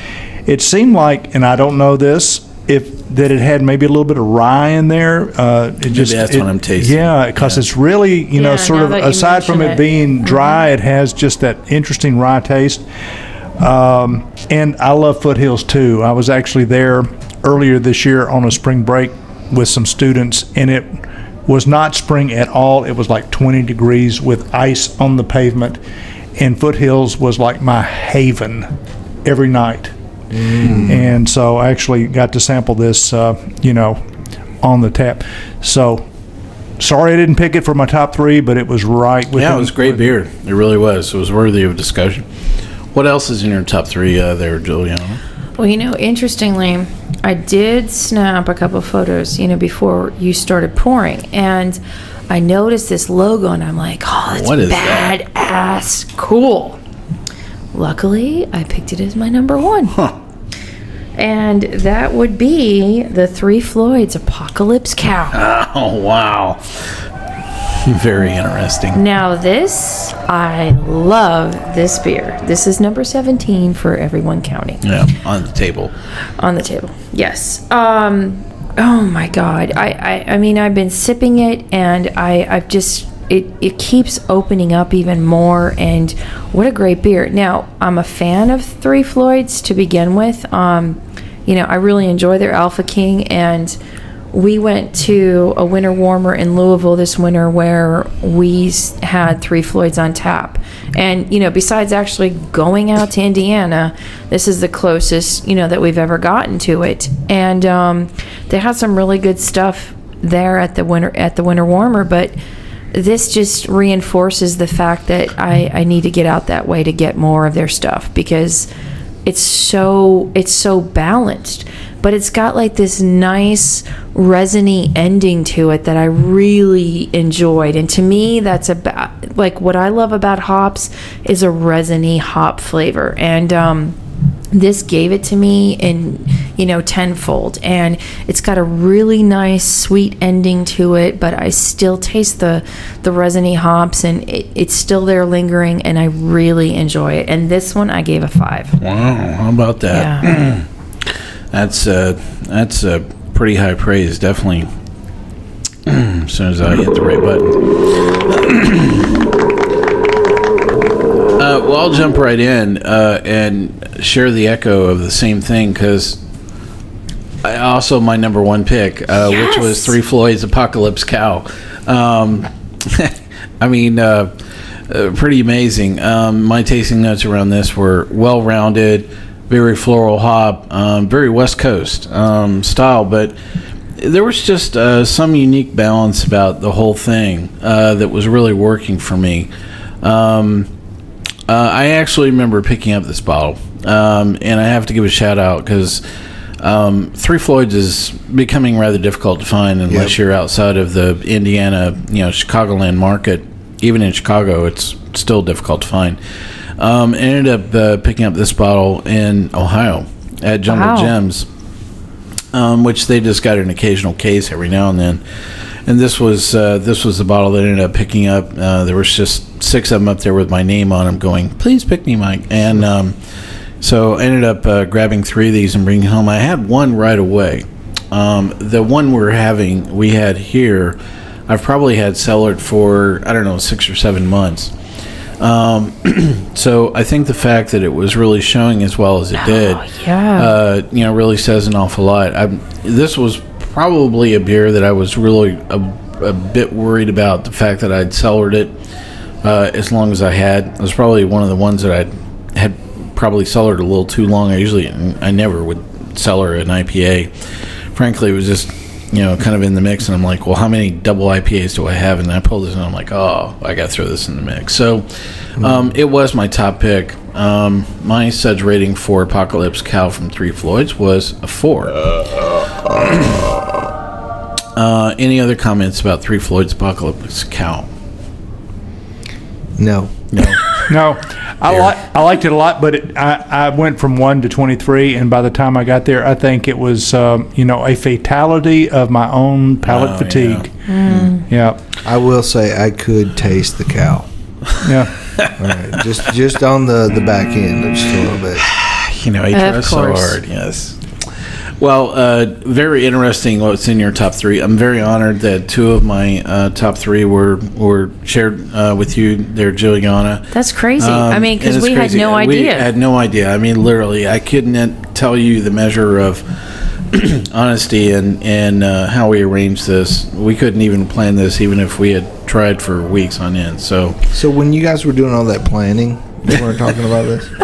It seemed like, and I don't know this, if that it had maybe a little bit of rye in there. Uh, it just that's it- what I'm tasting. Yeah, because it's really you know Yeah, sort now of that you aside from mention it it. being dry, it has just that interesting rye taste. Um, and I love Foothills too. I was actually there earlier this year on a spring break with some students, and it was not spring at all. It was like 20 degrees with ice on the pavement, and Foothills was like my haven every night. And so I actually got to sample this, uh, you know, on the tap. So sorry I didn't pick it for my top three, but it was right. Yeah, it was great beer. It really was. It was worthy of discussion. What else is in your top three uh, there, Juliana? Well, you know, interestingly, I did snap a couple photos, you know, before you started pouring, and I noticed this logo, and I'm like, oh, that's What is that? badass cool. Luckily, I picked it as my number one. And that would be the Three Floyds Apocalypse Cow. [LAUGHS] Oh wow. [LAUGHS] Very interesting. Now, this, I love this beer. This is number 17 for everyone counting Yeah, on the table. on the table. Yes. Um, oh my God. I, I, I mean, I've been sipping it and I, I've just, it, it keeps opening up even more. And what a great beer. Now, I'm a fan of Three Floyds to begin with. Um, you know, I really enjoy their Alpha King and we went to a winter warmer in Louisville this winter where we had Three Floyds on tap. And, you know, besides actually going out to Indiana, this is the closest, you know, that we've ever gotten to it. And um, they had some really good stuff there at the winter at the winter warmer, but this just reinforces the fact that I, I need to get out that way to get more of their stuff because it's so it's so balanced but it's got like this nice resiny ending to it that I really enjoyed. And to me that's about like what I love about hops is a resiny hop flavor. And um this gave it to me in you know tenfold and it's got a really nice sweet ending to it but i still taste the the resiny hops and it, it's still there lingering and i really enjoy it and this one i gave a five Wow, how about that? yeah [CLEARS THROAT] That's uh, that's uh, pretty high praise, definitely. [CLEARS THROAT] as soon as I hit the right button. [CLEARS THROAT] uh, well, I'll jump right in uh, and share the echo of the same thing because I also my number one pick, uh, which was Three Floyd's Apocalypse Cow. Um, [LAUGHS] I mean, uh, uh, pretty amazing. Um, my tasting notes around this were well rounded, very floral hop, um, very West Coast um, style, but there was just uh, some unique balance about the whole thing uh, that was really working for me. Um, uh, I actually remember picking up this bottle, um, and I have to give a shout out because um, Three Floyds is becoming rather difficult to find unless Yep. you're outside of the Indiana, you know, Chicagoland market. Even in Chicago, it's still difficult to find. Um, ended up uh, picking up this bottle in Ohio at Jungle Wow. Jim's, um, which they just got an occasional case every now and then. And this was uh, this was the bottle that I ended up picking up. Uh, there was just six of them up there with my name on them, going, "Please pick me, Mike." And um, so I ended up uh, grabbing three of these and bringing home. I had one right away. Um, the one we're having, we had here, I've probably had cellared for I don't know six or seven months. Um, [CLEARS THROAT] so I think the fact that it was really showing as well as it did, yeah. uh, you know, really says an awful lot. i this was probably a beer that I was really a, a bit worried about the fact that I'd cellared it uh, as long as I had. It was probably one of the ones that I had probably cellared a little too long. I usually, I never would cellar an IPA. Frankly, it was just you know kind of in the mix, and I'm like, well, how many double IPAs do I have? And I pulled this, and I'm like, oh, I got to throw this in the mix. So um, it was my top pick. Um, my suds rating for Apocalypse Cow from Three Floyds was a four. [CLEARS THROAT] Uh, any other comments about Three Floyds Apocalypse Cow? No. No. No, [LAUGHS] I like I liked it a lot, but it, I I went from one to twenty three, and by the time I got there, I think it was um, you know a fatality of my own palate Oh, fatigue. Yeah, I will say I could taste the cow. yeah. [LAUGHS] All right, just just on the the back end, just a little bit. you know, he Of tries so course. hard. Yes. Well, uh, very interesting. What's in your top three? I'm very honored that two of my uh, top three were were shared uh, with you. There, Juliana. That's crazy. I Um, mean, because it's we had crazy. no We idea. had no idea. I mean, literally, I couldn't tell you the measure of [CLEARS THROAT] honesty and and uh, how we arranged this. We couldn't even plan this, even if we had tried for weeks on end. So, So when you guys were doing all that planning, you weren't talking about this. [LAUGHS]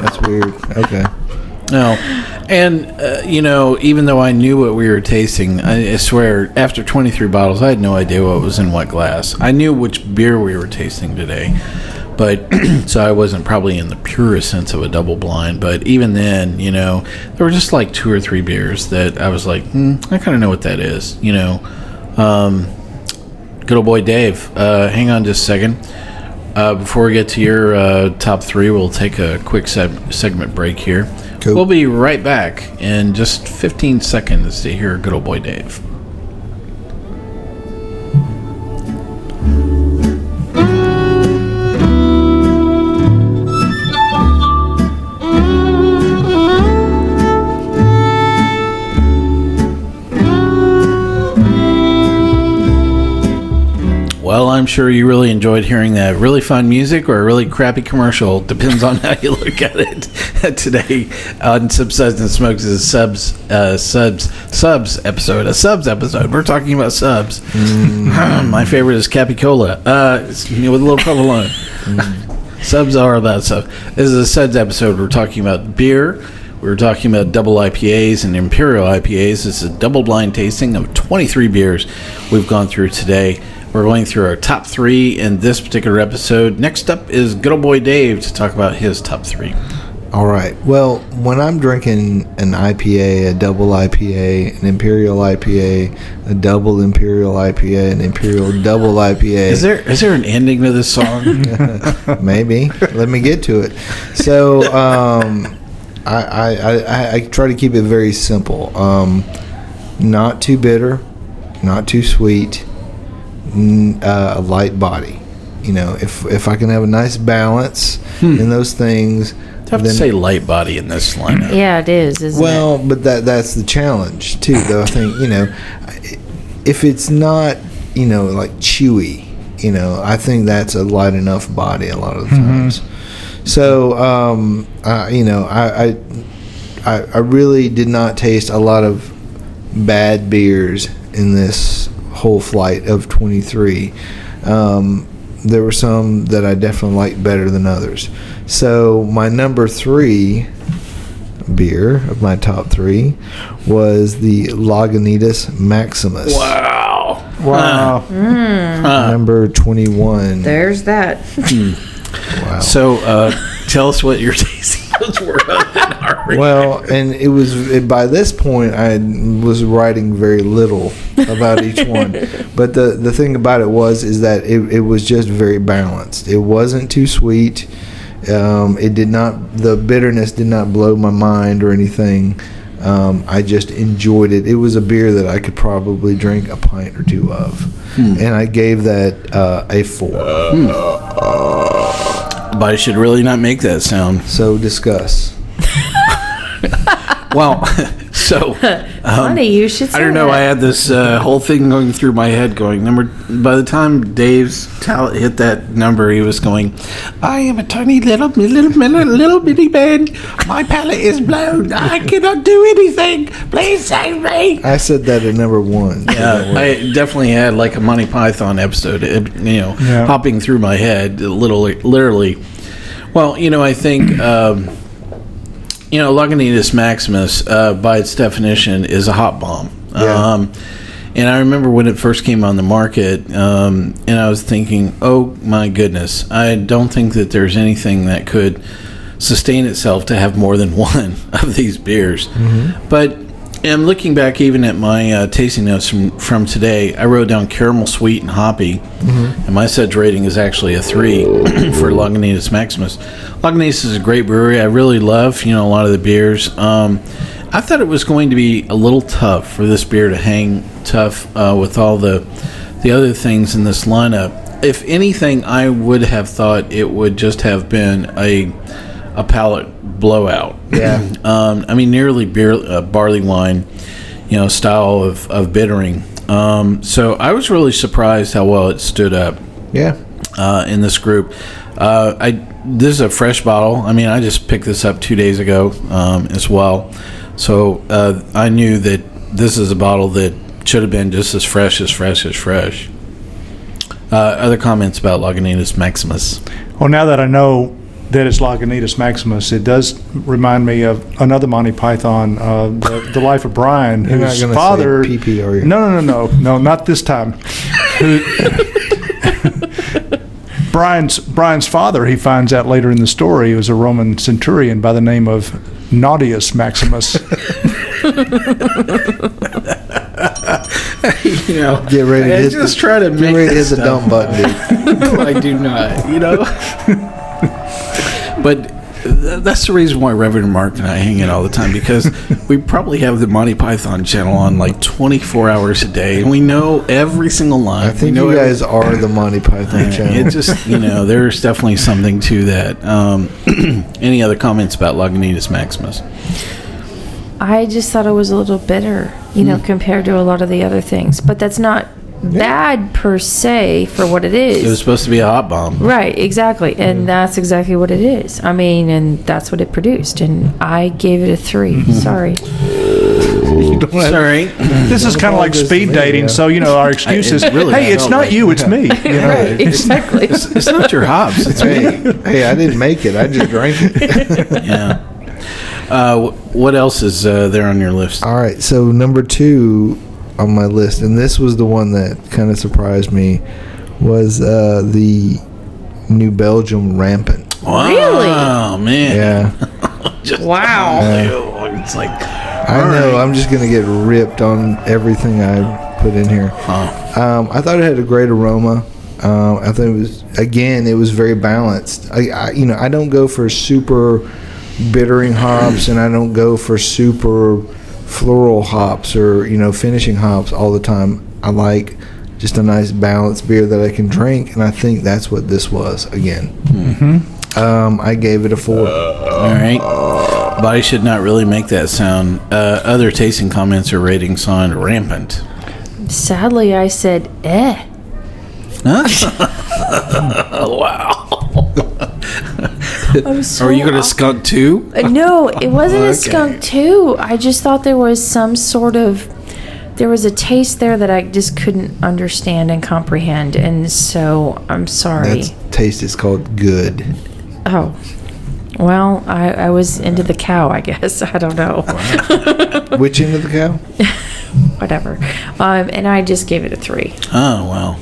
That's weird. Okay. No. And uh, you know, even though I knew what we were tasting, I, I swear, after 23 bottles, I had no idea what was in what glass. I knew which beer we were tasting today, but [CLEARS THROAT] so I wasn't probably in the purest sense of a double blind. But even then, you know, there were just like two or three beers that I was like, hmm, I kind of know what that is. You know, um, good old boy Dave. Uh, hang on just a second. Uh, before we get to your uh, top three, we'll take a quick seg- segment break here. Cool. We'll be right back in just 15 seconds to hear good old boy Dave. Well, I'm sure you really enjoyed hearing that really fun music or a really crappy commercial. Depends on how you look at it. [LAUGHS] Today on Sip Suds and Smokes is a subs, uh, subs, subs episode. A subs episode. We're talking about subs. [LAUGHS] My favorite is Capicola. Uh, you know, with a little provolone. Subs are about stuff. This is a suds episode. We're talking about beer. We were talking about double IPAs and imperial IPAs. This is a double blind tasting of 23 beers we've gone through today. We're going through our top three in this particular episode. Next up is good old boy Dave to talk about his top three. All right. Well, when I'm drinking an IPA, a double IPA, an imperial IPA, a double imperial IPA, an imperial double IPA. Is there is there an ending to this song? [LAUGHS] Maybe. Let me get to it. So, um, I, I, I, I try to keep it very simple. Um, not too bitter, not too sweet, uh, a light body. You know, if if I can have a nice balance in those things, Tough to say light body in this lineup. Yeah, it is, isn't well, but that that's the challenge too. Though I think you know, if it's not you know like chewy, you know, I think that's a light enough body a lot of the times. So um, I, you know, I, I I I really did not taste a lot of bad beers in this whole flight of 23. Um, there were some that I definitely liked better than others. So my number three beer of my top three was the Lagunitas Maximus. Wow. Wow. Number 21. There's that. Wow. So uh, tell us what your [LAUGHS] tasting notes were on that already. Well, and it was it, by this point I was writing very little about each one, [LAUGHS] but the the thing about it was is that it, it was just very balanced. It wasn't too sweet. Um, it did not the bitterness did not blow my mind or anything. Um, I just enjoyed it. It was a beer that I could probably drink a pint or two of, and I gave that uh, a four. But I should really not make that sound. So discuss. [LAUGHS] Well, [LAUGHS] so [LAUGHS] Funny, you should say I don't know. that. I had this uh, whole thing going through my head, going number. By the time Dave's talent hit that number, he was going, "I am a tiny little little little, little bitty man. My palate is blown. I cannot do anything. Please save me." I said that at number one. Yeah, I definitely had like a Monty Python episode, it, you know, Yeah. hopping through my head, literally. literally. Well, you know, I think, um, you know, Lagunitas Maximus, uh, by its definition, is a hop bomb. Yeah. Um, and I remember when it first came on the market, um, and I was thinking, oh my goodness, I don't think that there's anything that could sustain itself to have more than [LAUGHS] one of these beers. But I'm looking back even at my uh, tasting notes from, from today. I wrote down caramel sweet and hoppy, and my suds rating is actually a three [CLEARS THROAT] for Lagunitas Maximus. Lagunitas is a great brewery. I really love you know a lot of the beers. Um, I thought it was going to be a little tough for this beer to hang tough uh, with all the the other things in this lineup. If anything, I would have thought it would just have been a a palate blowout. Yeah. [LAUGHS] um, I mean, nearly beer, uh, barley wine, you know, style of, of bittering. Um, so I was really surprised how well it stood up Yeah. uh, in this group. Uh, I this is a fresh bottle. I mean, I just picked this up two days ago um, as well, so uh, I knew that this is a bottle that should have been just as fresh as fresh as fresh. Uh, other comments about Lagunitas Maximus? Well, now that I know that it's Lagunitas Maximus, it does remind me of another Monty Python, uh, the, the Life of Brian, You're not whose gonna say father. PP, are you? No, no, no, no, no, not this time. Who, [LAUGHS] Brian's Brian's father, he finds out later in the story, was a Roman centurion by the name of Naughtius Maximus. [LAUGHS] [LAUGHS] you know, Get ready to I hit just the, try to get make ready to hit this the stuff. button, dude. I do not. You know, but th- that's the reason why Reverend Mark and I hang in all the time because [LAUGHS] we probably have the Monty Python channel on like 24 hours a day, and we know every single line. I think we know you every- guys are the Monty Python channel. It just, you know, [LAUGHS] there's definitely something to that. Um, [CLEARS THROAT] any other comments about Lagunitas Maximus? I just thought it was a little bitter, you know, compared to a lot of the other things. But that's not bad per se for what it is. It was supposed to be a hop bomb. Right, exactly. And that's exactly what it is. I mean, and that's what it produced. And I gave it a 3 Sorry. Sorry. This is kind of like apologize to speed me, dating. yeah. So you know, our excuse is, really "Hey, it's felt not like- you, it's me." You know? Right, exactly. It's not your hops. It's hey, hey, I didn't make it. I just drank it. [LAUGHS] yeah. Uh, wh- what else is uh, there on your list? All right, so number two on my list, and this was the one that kind of surprised me, was uh, the New Belgium Rampant. Really? Oh man. Yeah, [LAUGHS] Just- Wow. Ew, It's like I know. I'm just gonna get ripped on everything I put in here. oh, Um, I thought it had a great aroma. Um, I thought it was again, it was very balanced. I, I, you know, I don't go for super bittering hops, and I don't go for super floral hops or you know finishing hops all the time. I like just a nice balanced beer that I can drink, and I think that's what this was again. Um, I gave it a four. all right. Body should not really make that sound. Uh, other tasting comments or ratings on rampant. Sadly, I said, eh. Oh [LAUGHS] wow. [LAUGHS] I'm so Are you gonna off- skunk too? Uh, No, it wasn't Okay. a skunk too. I just thought there was some sort of there was a taste there that I just couldn't understand and comprehend, and so I'm sorry. That's taste is called good. oh, well, I, I was into the cow, I guess. [LAUGHS] I don't know. Which end of the cow? [LAUGHS] Whatever. Um, and I just gave it a three. Oh well.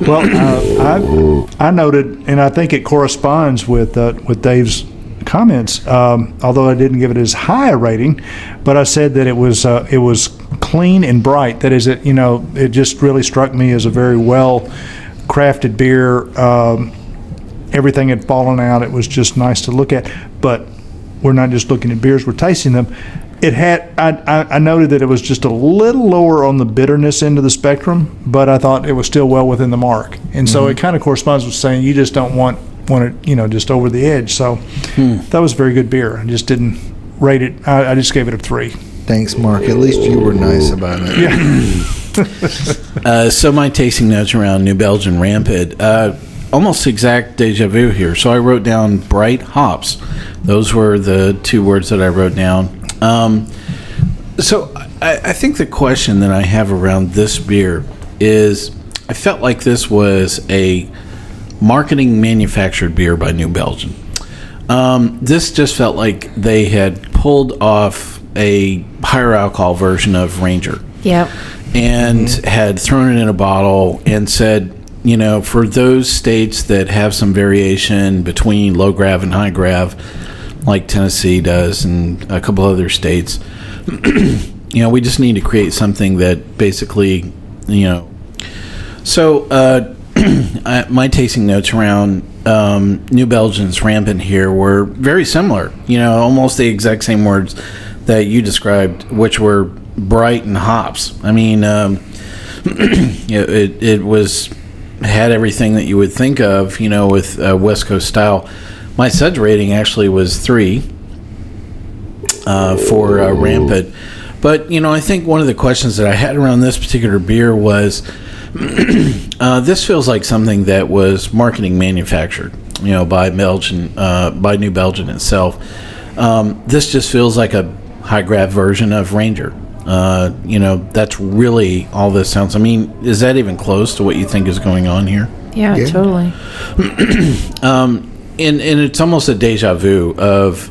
Well, uh, I, I noted, and I think it corresponds with uh, with Dave's comments. Um, although I didn't give it as high a rating, but I said that it was uh, it was clean and bright. That is, it you know, it just really struck me as a very well crafted beer. Um, everything had fallen out. It was just nice to look at. But we're not just looking at beers; we're tasting them. It had. I, I, I noted that it was just a little lower on the bitterness end of the spectrum, but I thought it was still well within the mark. And so it kind of corresponds with saying you just don't want want it, you know, just over the edge. So that was very good beer. I just didn't rate it. I, I just gave it a three. Thanks, Mark. At least you were nice about it. [LAUGHS] Uh, so my tasting notes around New Belgium Rampant, uh, almost exact deja vu here. So I wrote down bright hops. Those were the two words that I wrote down. Um, so I, I think the question that I have around this beer is, I felt like this was a marketing manufactured beer by New Belgium. Um, this just felt like they had pulled off a higher alcohol version of Ranger Yep. and had thrown it in a bottle and said, you know, for those states that have some variation between low grav and high grav, like Tennessee does and a couple other states, [CLEARS THROAT] you know, we just need to create something that basically, you know. So, uh, [CLEARS THROAT] my tasting notes around um, New Belgium's rampant here were very similar. You know, almost the exact same words that you described, which were bright and hops. I mean, um, [CLEARS THROAT] it, it, it was had everything that you would think of, you know, with uh, West Coast style. My suds rating actually was three uh, for uh, rampant. But you know, I think one of the questions that I had around this particular beer was, [CLEARS THROAT] uh, this feels like something that was marketing manufactured, you know, by Belgian, uh, by New Belgium itself. Um, this just feels like a high grav version of Ranger. Uh, you know, that's really all this sounds. I mean, is that even close to what you think is going on here? Yeah, Yeah. totally. [CLEARS THROAT] and and it's almost a deja vu of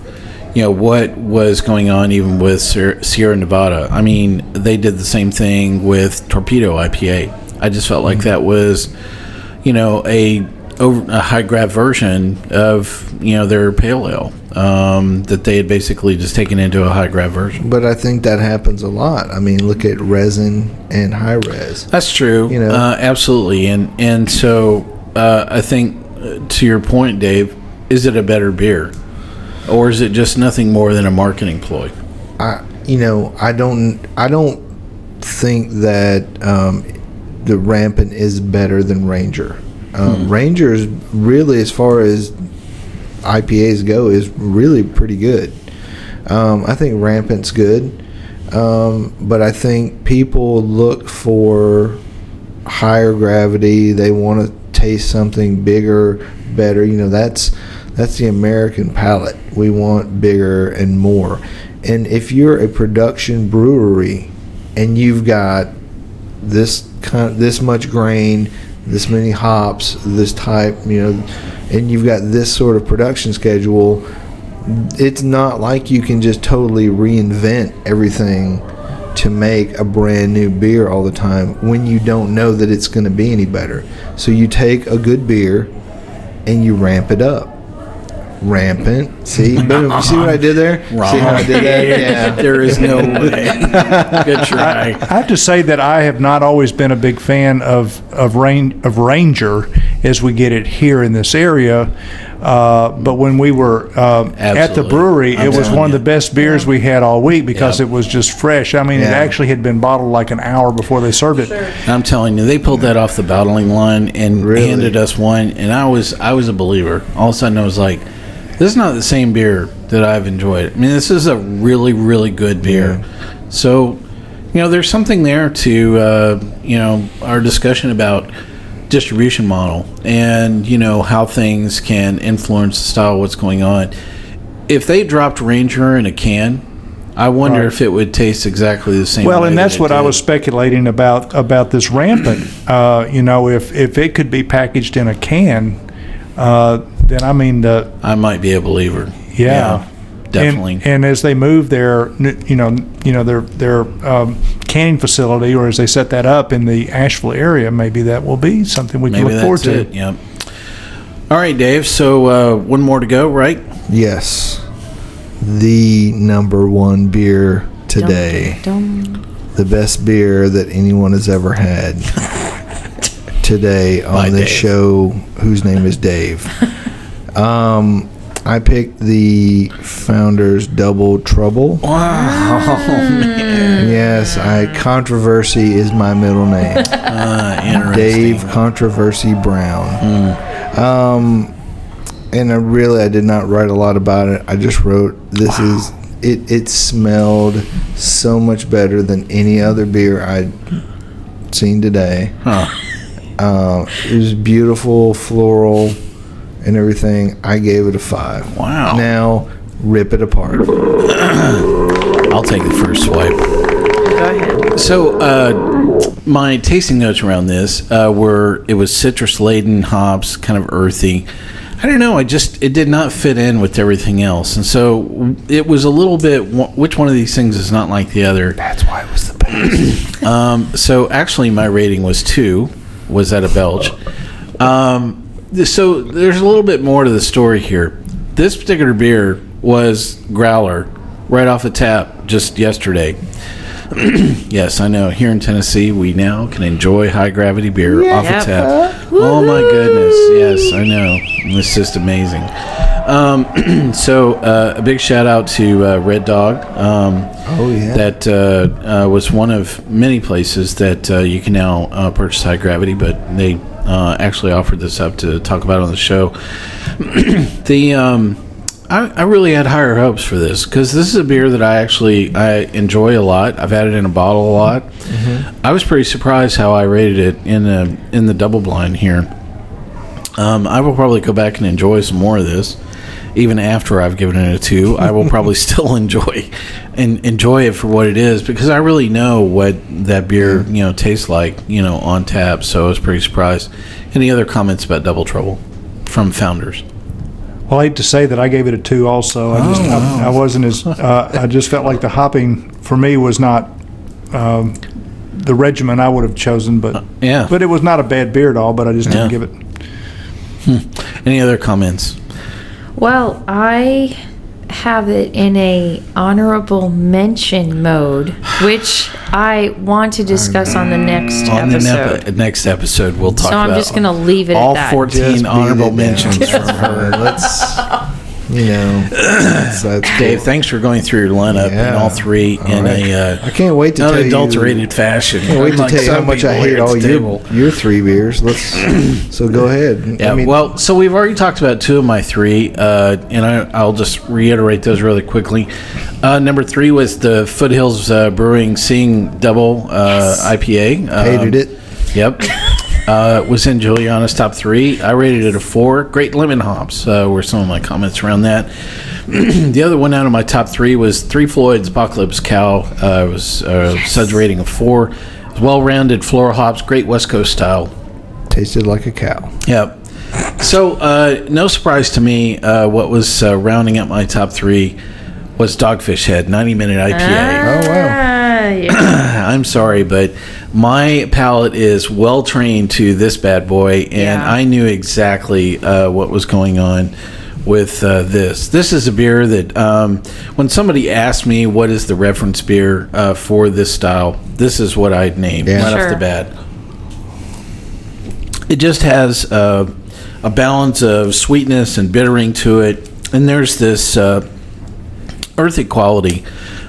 you know what was going on even with Sierra Nevada. I mean, they did the same thing with Torpedo IPA. I just felt like that was you know a over a high grav version of you know their pale ale um, that they had basically just taken into a high grav version. But I think that happens a lot. I mean, look at resin and Hi-Res. That's true. You know? uh, absolutely, and and so uh, I think to your point, Dave, is it a better beer, or is it just nothing more than a marketing ploy? I, you know, I don't, I don't think that um, the Rampant is better than Ranger. Um, Ranger is really, as far as IPAs go, is really pretty good. Um, I think Rampant's good, um, but I think people look for higher gravity. They want to taste something bigger, better. You know, that's that's the American palate. We want bigger and more. And if you're a production brewery and you've got this kind, this much grain, this many hops, this type, you know, and you've got this sort of production schedule, it's not like you can just totally reinvent everything to make a brand new beer all the time when you don't know that it's going to be any better. So you take a good beer and you ramp it up. Rampant. See, [LAUGHS] boom. You see what I did there? See how I did that? Yeah. [LAUGHS] there is no way. [LAUGHS] Good try. I have to say that I have not always been a big fan of of rain of Ranger as we get it here in this area. Uh, but when we were uh, at the Absolutely. brewery, I'm it was telling one of you. the best beers we had all week because Yep. it was just fresh. I mean, it Yeah. actually had been bottled like an hour before they served it. I'm telling you, they pulled that off the bottling line and Really? handed us one, and I was I was a believer. All of a sudden, I was like, "This is not the same beer that I've enjoyed." I mean, this is a really really good beer. So, you know, there's something there to uh, you know our discussion about distribution model and you know how things can influence the style of what's going on. If they dropped Ranger in a can, I wonder Right. if it would taste exactly the same. Well, and that's it what I was speculating about about this rampant. Uh, you know, if if it could be packaged in a can, uh, then I mean the I might be a believer. Yeah. Definitely. And, and as they move their, you know, you know their their um, canning facility, or as they set that up in the Asheville area, maybe that will be something we can Maybe look forward that's to. it. Yep. All right, Dave. So uh, one more to go, right? Yes. The number one beer today. Dum, the best beer that anyone has ever had [LAUGHS] today By on this Dave. show whose name is Dave. [LAUGHS] Um, I picked the Founders Double Trouble. Wow. man. Yes, I controversy is my middle name. Uh, [LAUGHS] interesting. Dave Controversy Brown. Um, and I really I did not write a lot about it. I just wrote this is it. It smelled so much better than any other beer I'd seen today. Huh. Uh, it was beautiful, floral, and everything. I gave it a five. Wow. Now rip it apart. [COUGHS] I'll take the first swipe. Go ahead. So uh, my tasting notes around this uh, were it was citrus laden, hops, kind of earthy. I don't know. I just it did not fit in with everything else, and so it was a little bit. Which one of these things is not like the other? That's why it was the best. [COUGHS] Um, so actually, my rating was two. Was that a belch? Um, th- so there's a little bit more to the story here. This particular beer was growler right off the tap just yesterday. [CLEARS THROAT] yes, I know. Here in Tennessee, we now can enjoy high gravity beer off the tap. Oh my goodness! Yes, I know. It's just amazing. Um, [CLEARS THROAT] so uh, a big shout out to uh, Red Dog. Um, Oh yeah. that uh, uh, was one of many places that uh, you can now uh, purchase high gravity, but they uh, actually offered this up to talk about on the show. [CLEARS THROAT] the um, I, I really had higher hopes for this because this is a beer that I actually I enjoy a lot. I've had it in a bottle a lot. I was pretty surprised how I rated it in the in the double blind here. Um, I will probably go back and enjoy some more of this, even after I've given it a two. I will probably [LAUGHS] still enjoy and enjoy it for what it is because I really know what that beer you know tastes like you know on tap. So I was pretty surprised. Any other comments about Double Trouble from Founders? Well, I hate to say that I gave it a two. Also, I just I, I wasn't as uh, I just felt like the hopping for me was not um, the regimen I would have chosen, but Yeah. but it was not a bad beer at all. But I just didn't give it. Any other comments? Well, I have it in a honorable mention mode, which I want to discuss on the next episode. On the episode. nep- next episode, we'll talk So I'm about just gonna leave it at all that. 14 Just beat honorable it down mentions from from her. [LAUGHS] Let's, you know, that's, that's cool. Dave, thanks for going through your lineup in Yeah. all three All in right. a uh, I can't wait to tell you- unadulterated fashion. I can't wait to tell you how much I hate all your your three beers. Let's [COUGHS] so go ahead. Yeah, I mean, well, so we've already talked about two of my three, uh, and I, I'll just reiterate those really quickly. Uh, number three was the Foothills uh, Brewing Seeing Double uh, IPA. Um, hated it. Yep. [LAUGHS] Uh, was in Juliana's top three. I rated it a four. Great lemon hops uh, were some of my comments around that. [CLEARS THROAT] the other one out of my top three was Three Floyd's Apocalypse Cow. Uh, it was uh, Suds rating of four. Well rounded floral hops, great West Coast style. Tasted like a cow. Yep. So, uh, no surprise to me, uh, what was uh, rounding up my top three was Dogfish Head 90 minute IPA. Oh wow. Ah, yeah. [CLEARS THROAT] I'm sorry, but my palate is well trained to this bad boy, and Yeah. I knew exactly uh, what was going on with uh, this. This is a beer that, um, when somebody asked me what is the reference beer uh, for this style, this is what I'd name Yeah. right off the bat. It just has uh, a balance of sweetness and bittering to it, and there's this uh, earthy quality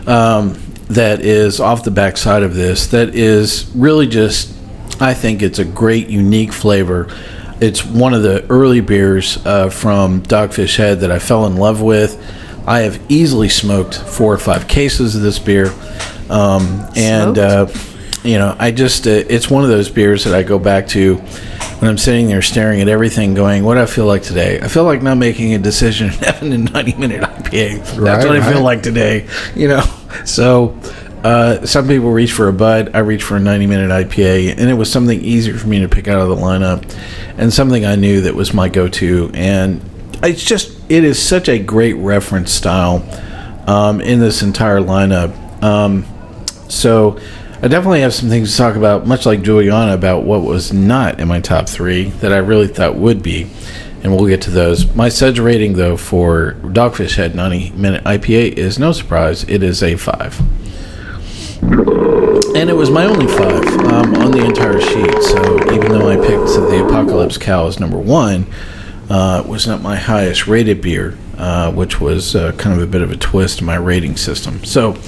um, that is off the backside of this that is really just i think it's a great unique flavor. It's one of the early beers uh, from dogfish head that i fell in love with. I have easily smoked four or five cases of this beer. Um, and uh, you know i just uh, it's one of those beers that i go back to when i'm sitting there staring at everything going what do i feel like today? I feel like not making a decision and [LAUGHS] having a 90 minute ipa that's Right, what i feel like today you know? So uh, some people reach for a bud i reach for a 90 minute ipa and it was something easier for me to pick out of the lineup and something i knew that was my go-to. And it's just it is such a great reference style um, in this entire lineup. Um, so I definitely have some things to talk about, much like Juliana, about what was not in my top three that I really thought would be, and we'll get to those. My Suds rating, though, for Dogfish Head 90 Minute IPA is no surprise. It is a five. And it was my only five um, on the entire sheet. So even though I picked the Apocalypse Cow as number one, uh, it was not my highest rated beer, uh, which was uh, kind of a bit of a twist in my rating system. So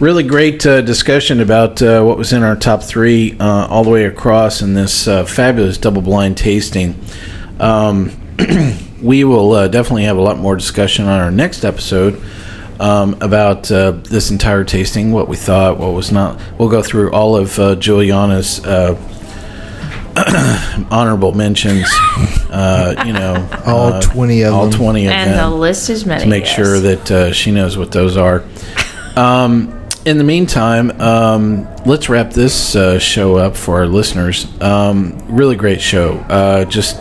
really great uh, discussion about uh, what was in our top three uh, all the way across in this uh, fabulous double blind tasting. Um, [CLEARS THROAT] we will uh, definitely have a lot more discussion on our next episode um, about uh, this entire tasting, what we thought, what was not. We'll go through all of uh, Juliana's uh, [CLEARS THROAT] honorable mentions. Uh, you know, [LAUGHS] All uh, 20 of all them. twenty of and them the list is many. to make yes. sure that uh, she knows what those are. Um, in the meantime, um, let's wrap this uh, show up for our listeners. Um, really great show. Uh, just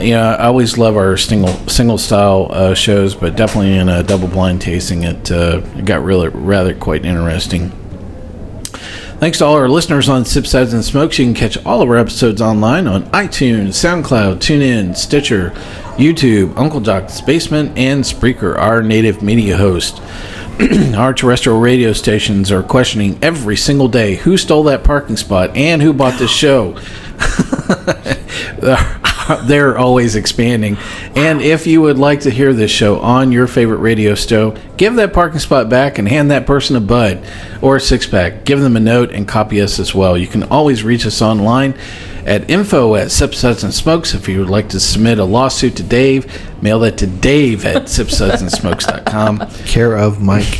you know, I always love our single single style uh, shows, but definitely in a double blind tasting, it, uh, it got really rather quite interesting. Thanks to all our listeners on Sip Suds and Smokes. You can catch all of our episodes online on iTunes, SoundCloud, TuneIn, Stitcher, YouTube, Uncle Jock's Basement, and Spreaker, our native media host. [CLEARS THROAT] our terrestrial radio stations are questioning every single day who stole that parking spot and who bought this show. [LAUGHS] [LAUGHS] They're always expanding. And if you would like to hear this show on your favorite radio show, give that parking spot back and hand that person a bud or a six pack. Give them a note and copy us as well. You can always reach us online at info at Sipsuds and Smokes. If you would like to submit a lawsuit to Dave, mail that to Dave at [LAUGHS] sipsudsandsmokes.com. Care of Mike.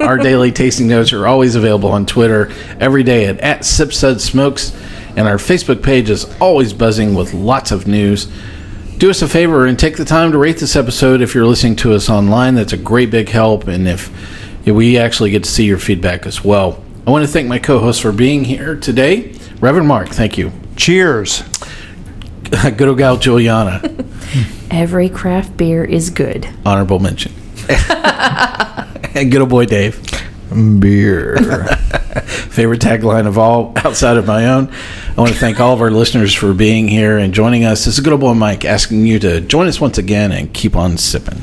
Our daily tasting notes are always available on Twitter every day at, at SipSudSmokes, and our Facebook page is always buzzing with lots of news. Do us a favor and take the time to rate this episode if you're listening to us online. That's a great big help, and if if we actually get to see your feedback as well. I want to thank my co-hosts for being here today. Reverend Mark, thank you. Cheers. [LAUGHS] Good old gal Juliana, [LAUGHS] Every craft beer is good. honorable mention. [LAUGHS] and good old boy Dave. Beer. [LAUGHS] favorite tagline of all outside of my own. I want to thank all of our listeners for being here and joining us. This is Good Old Boy Mike asking you to join us once again and keep on sipping.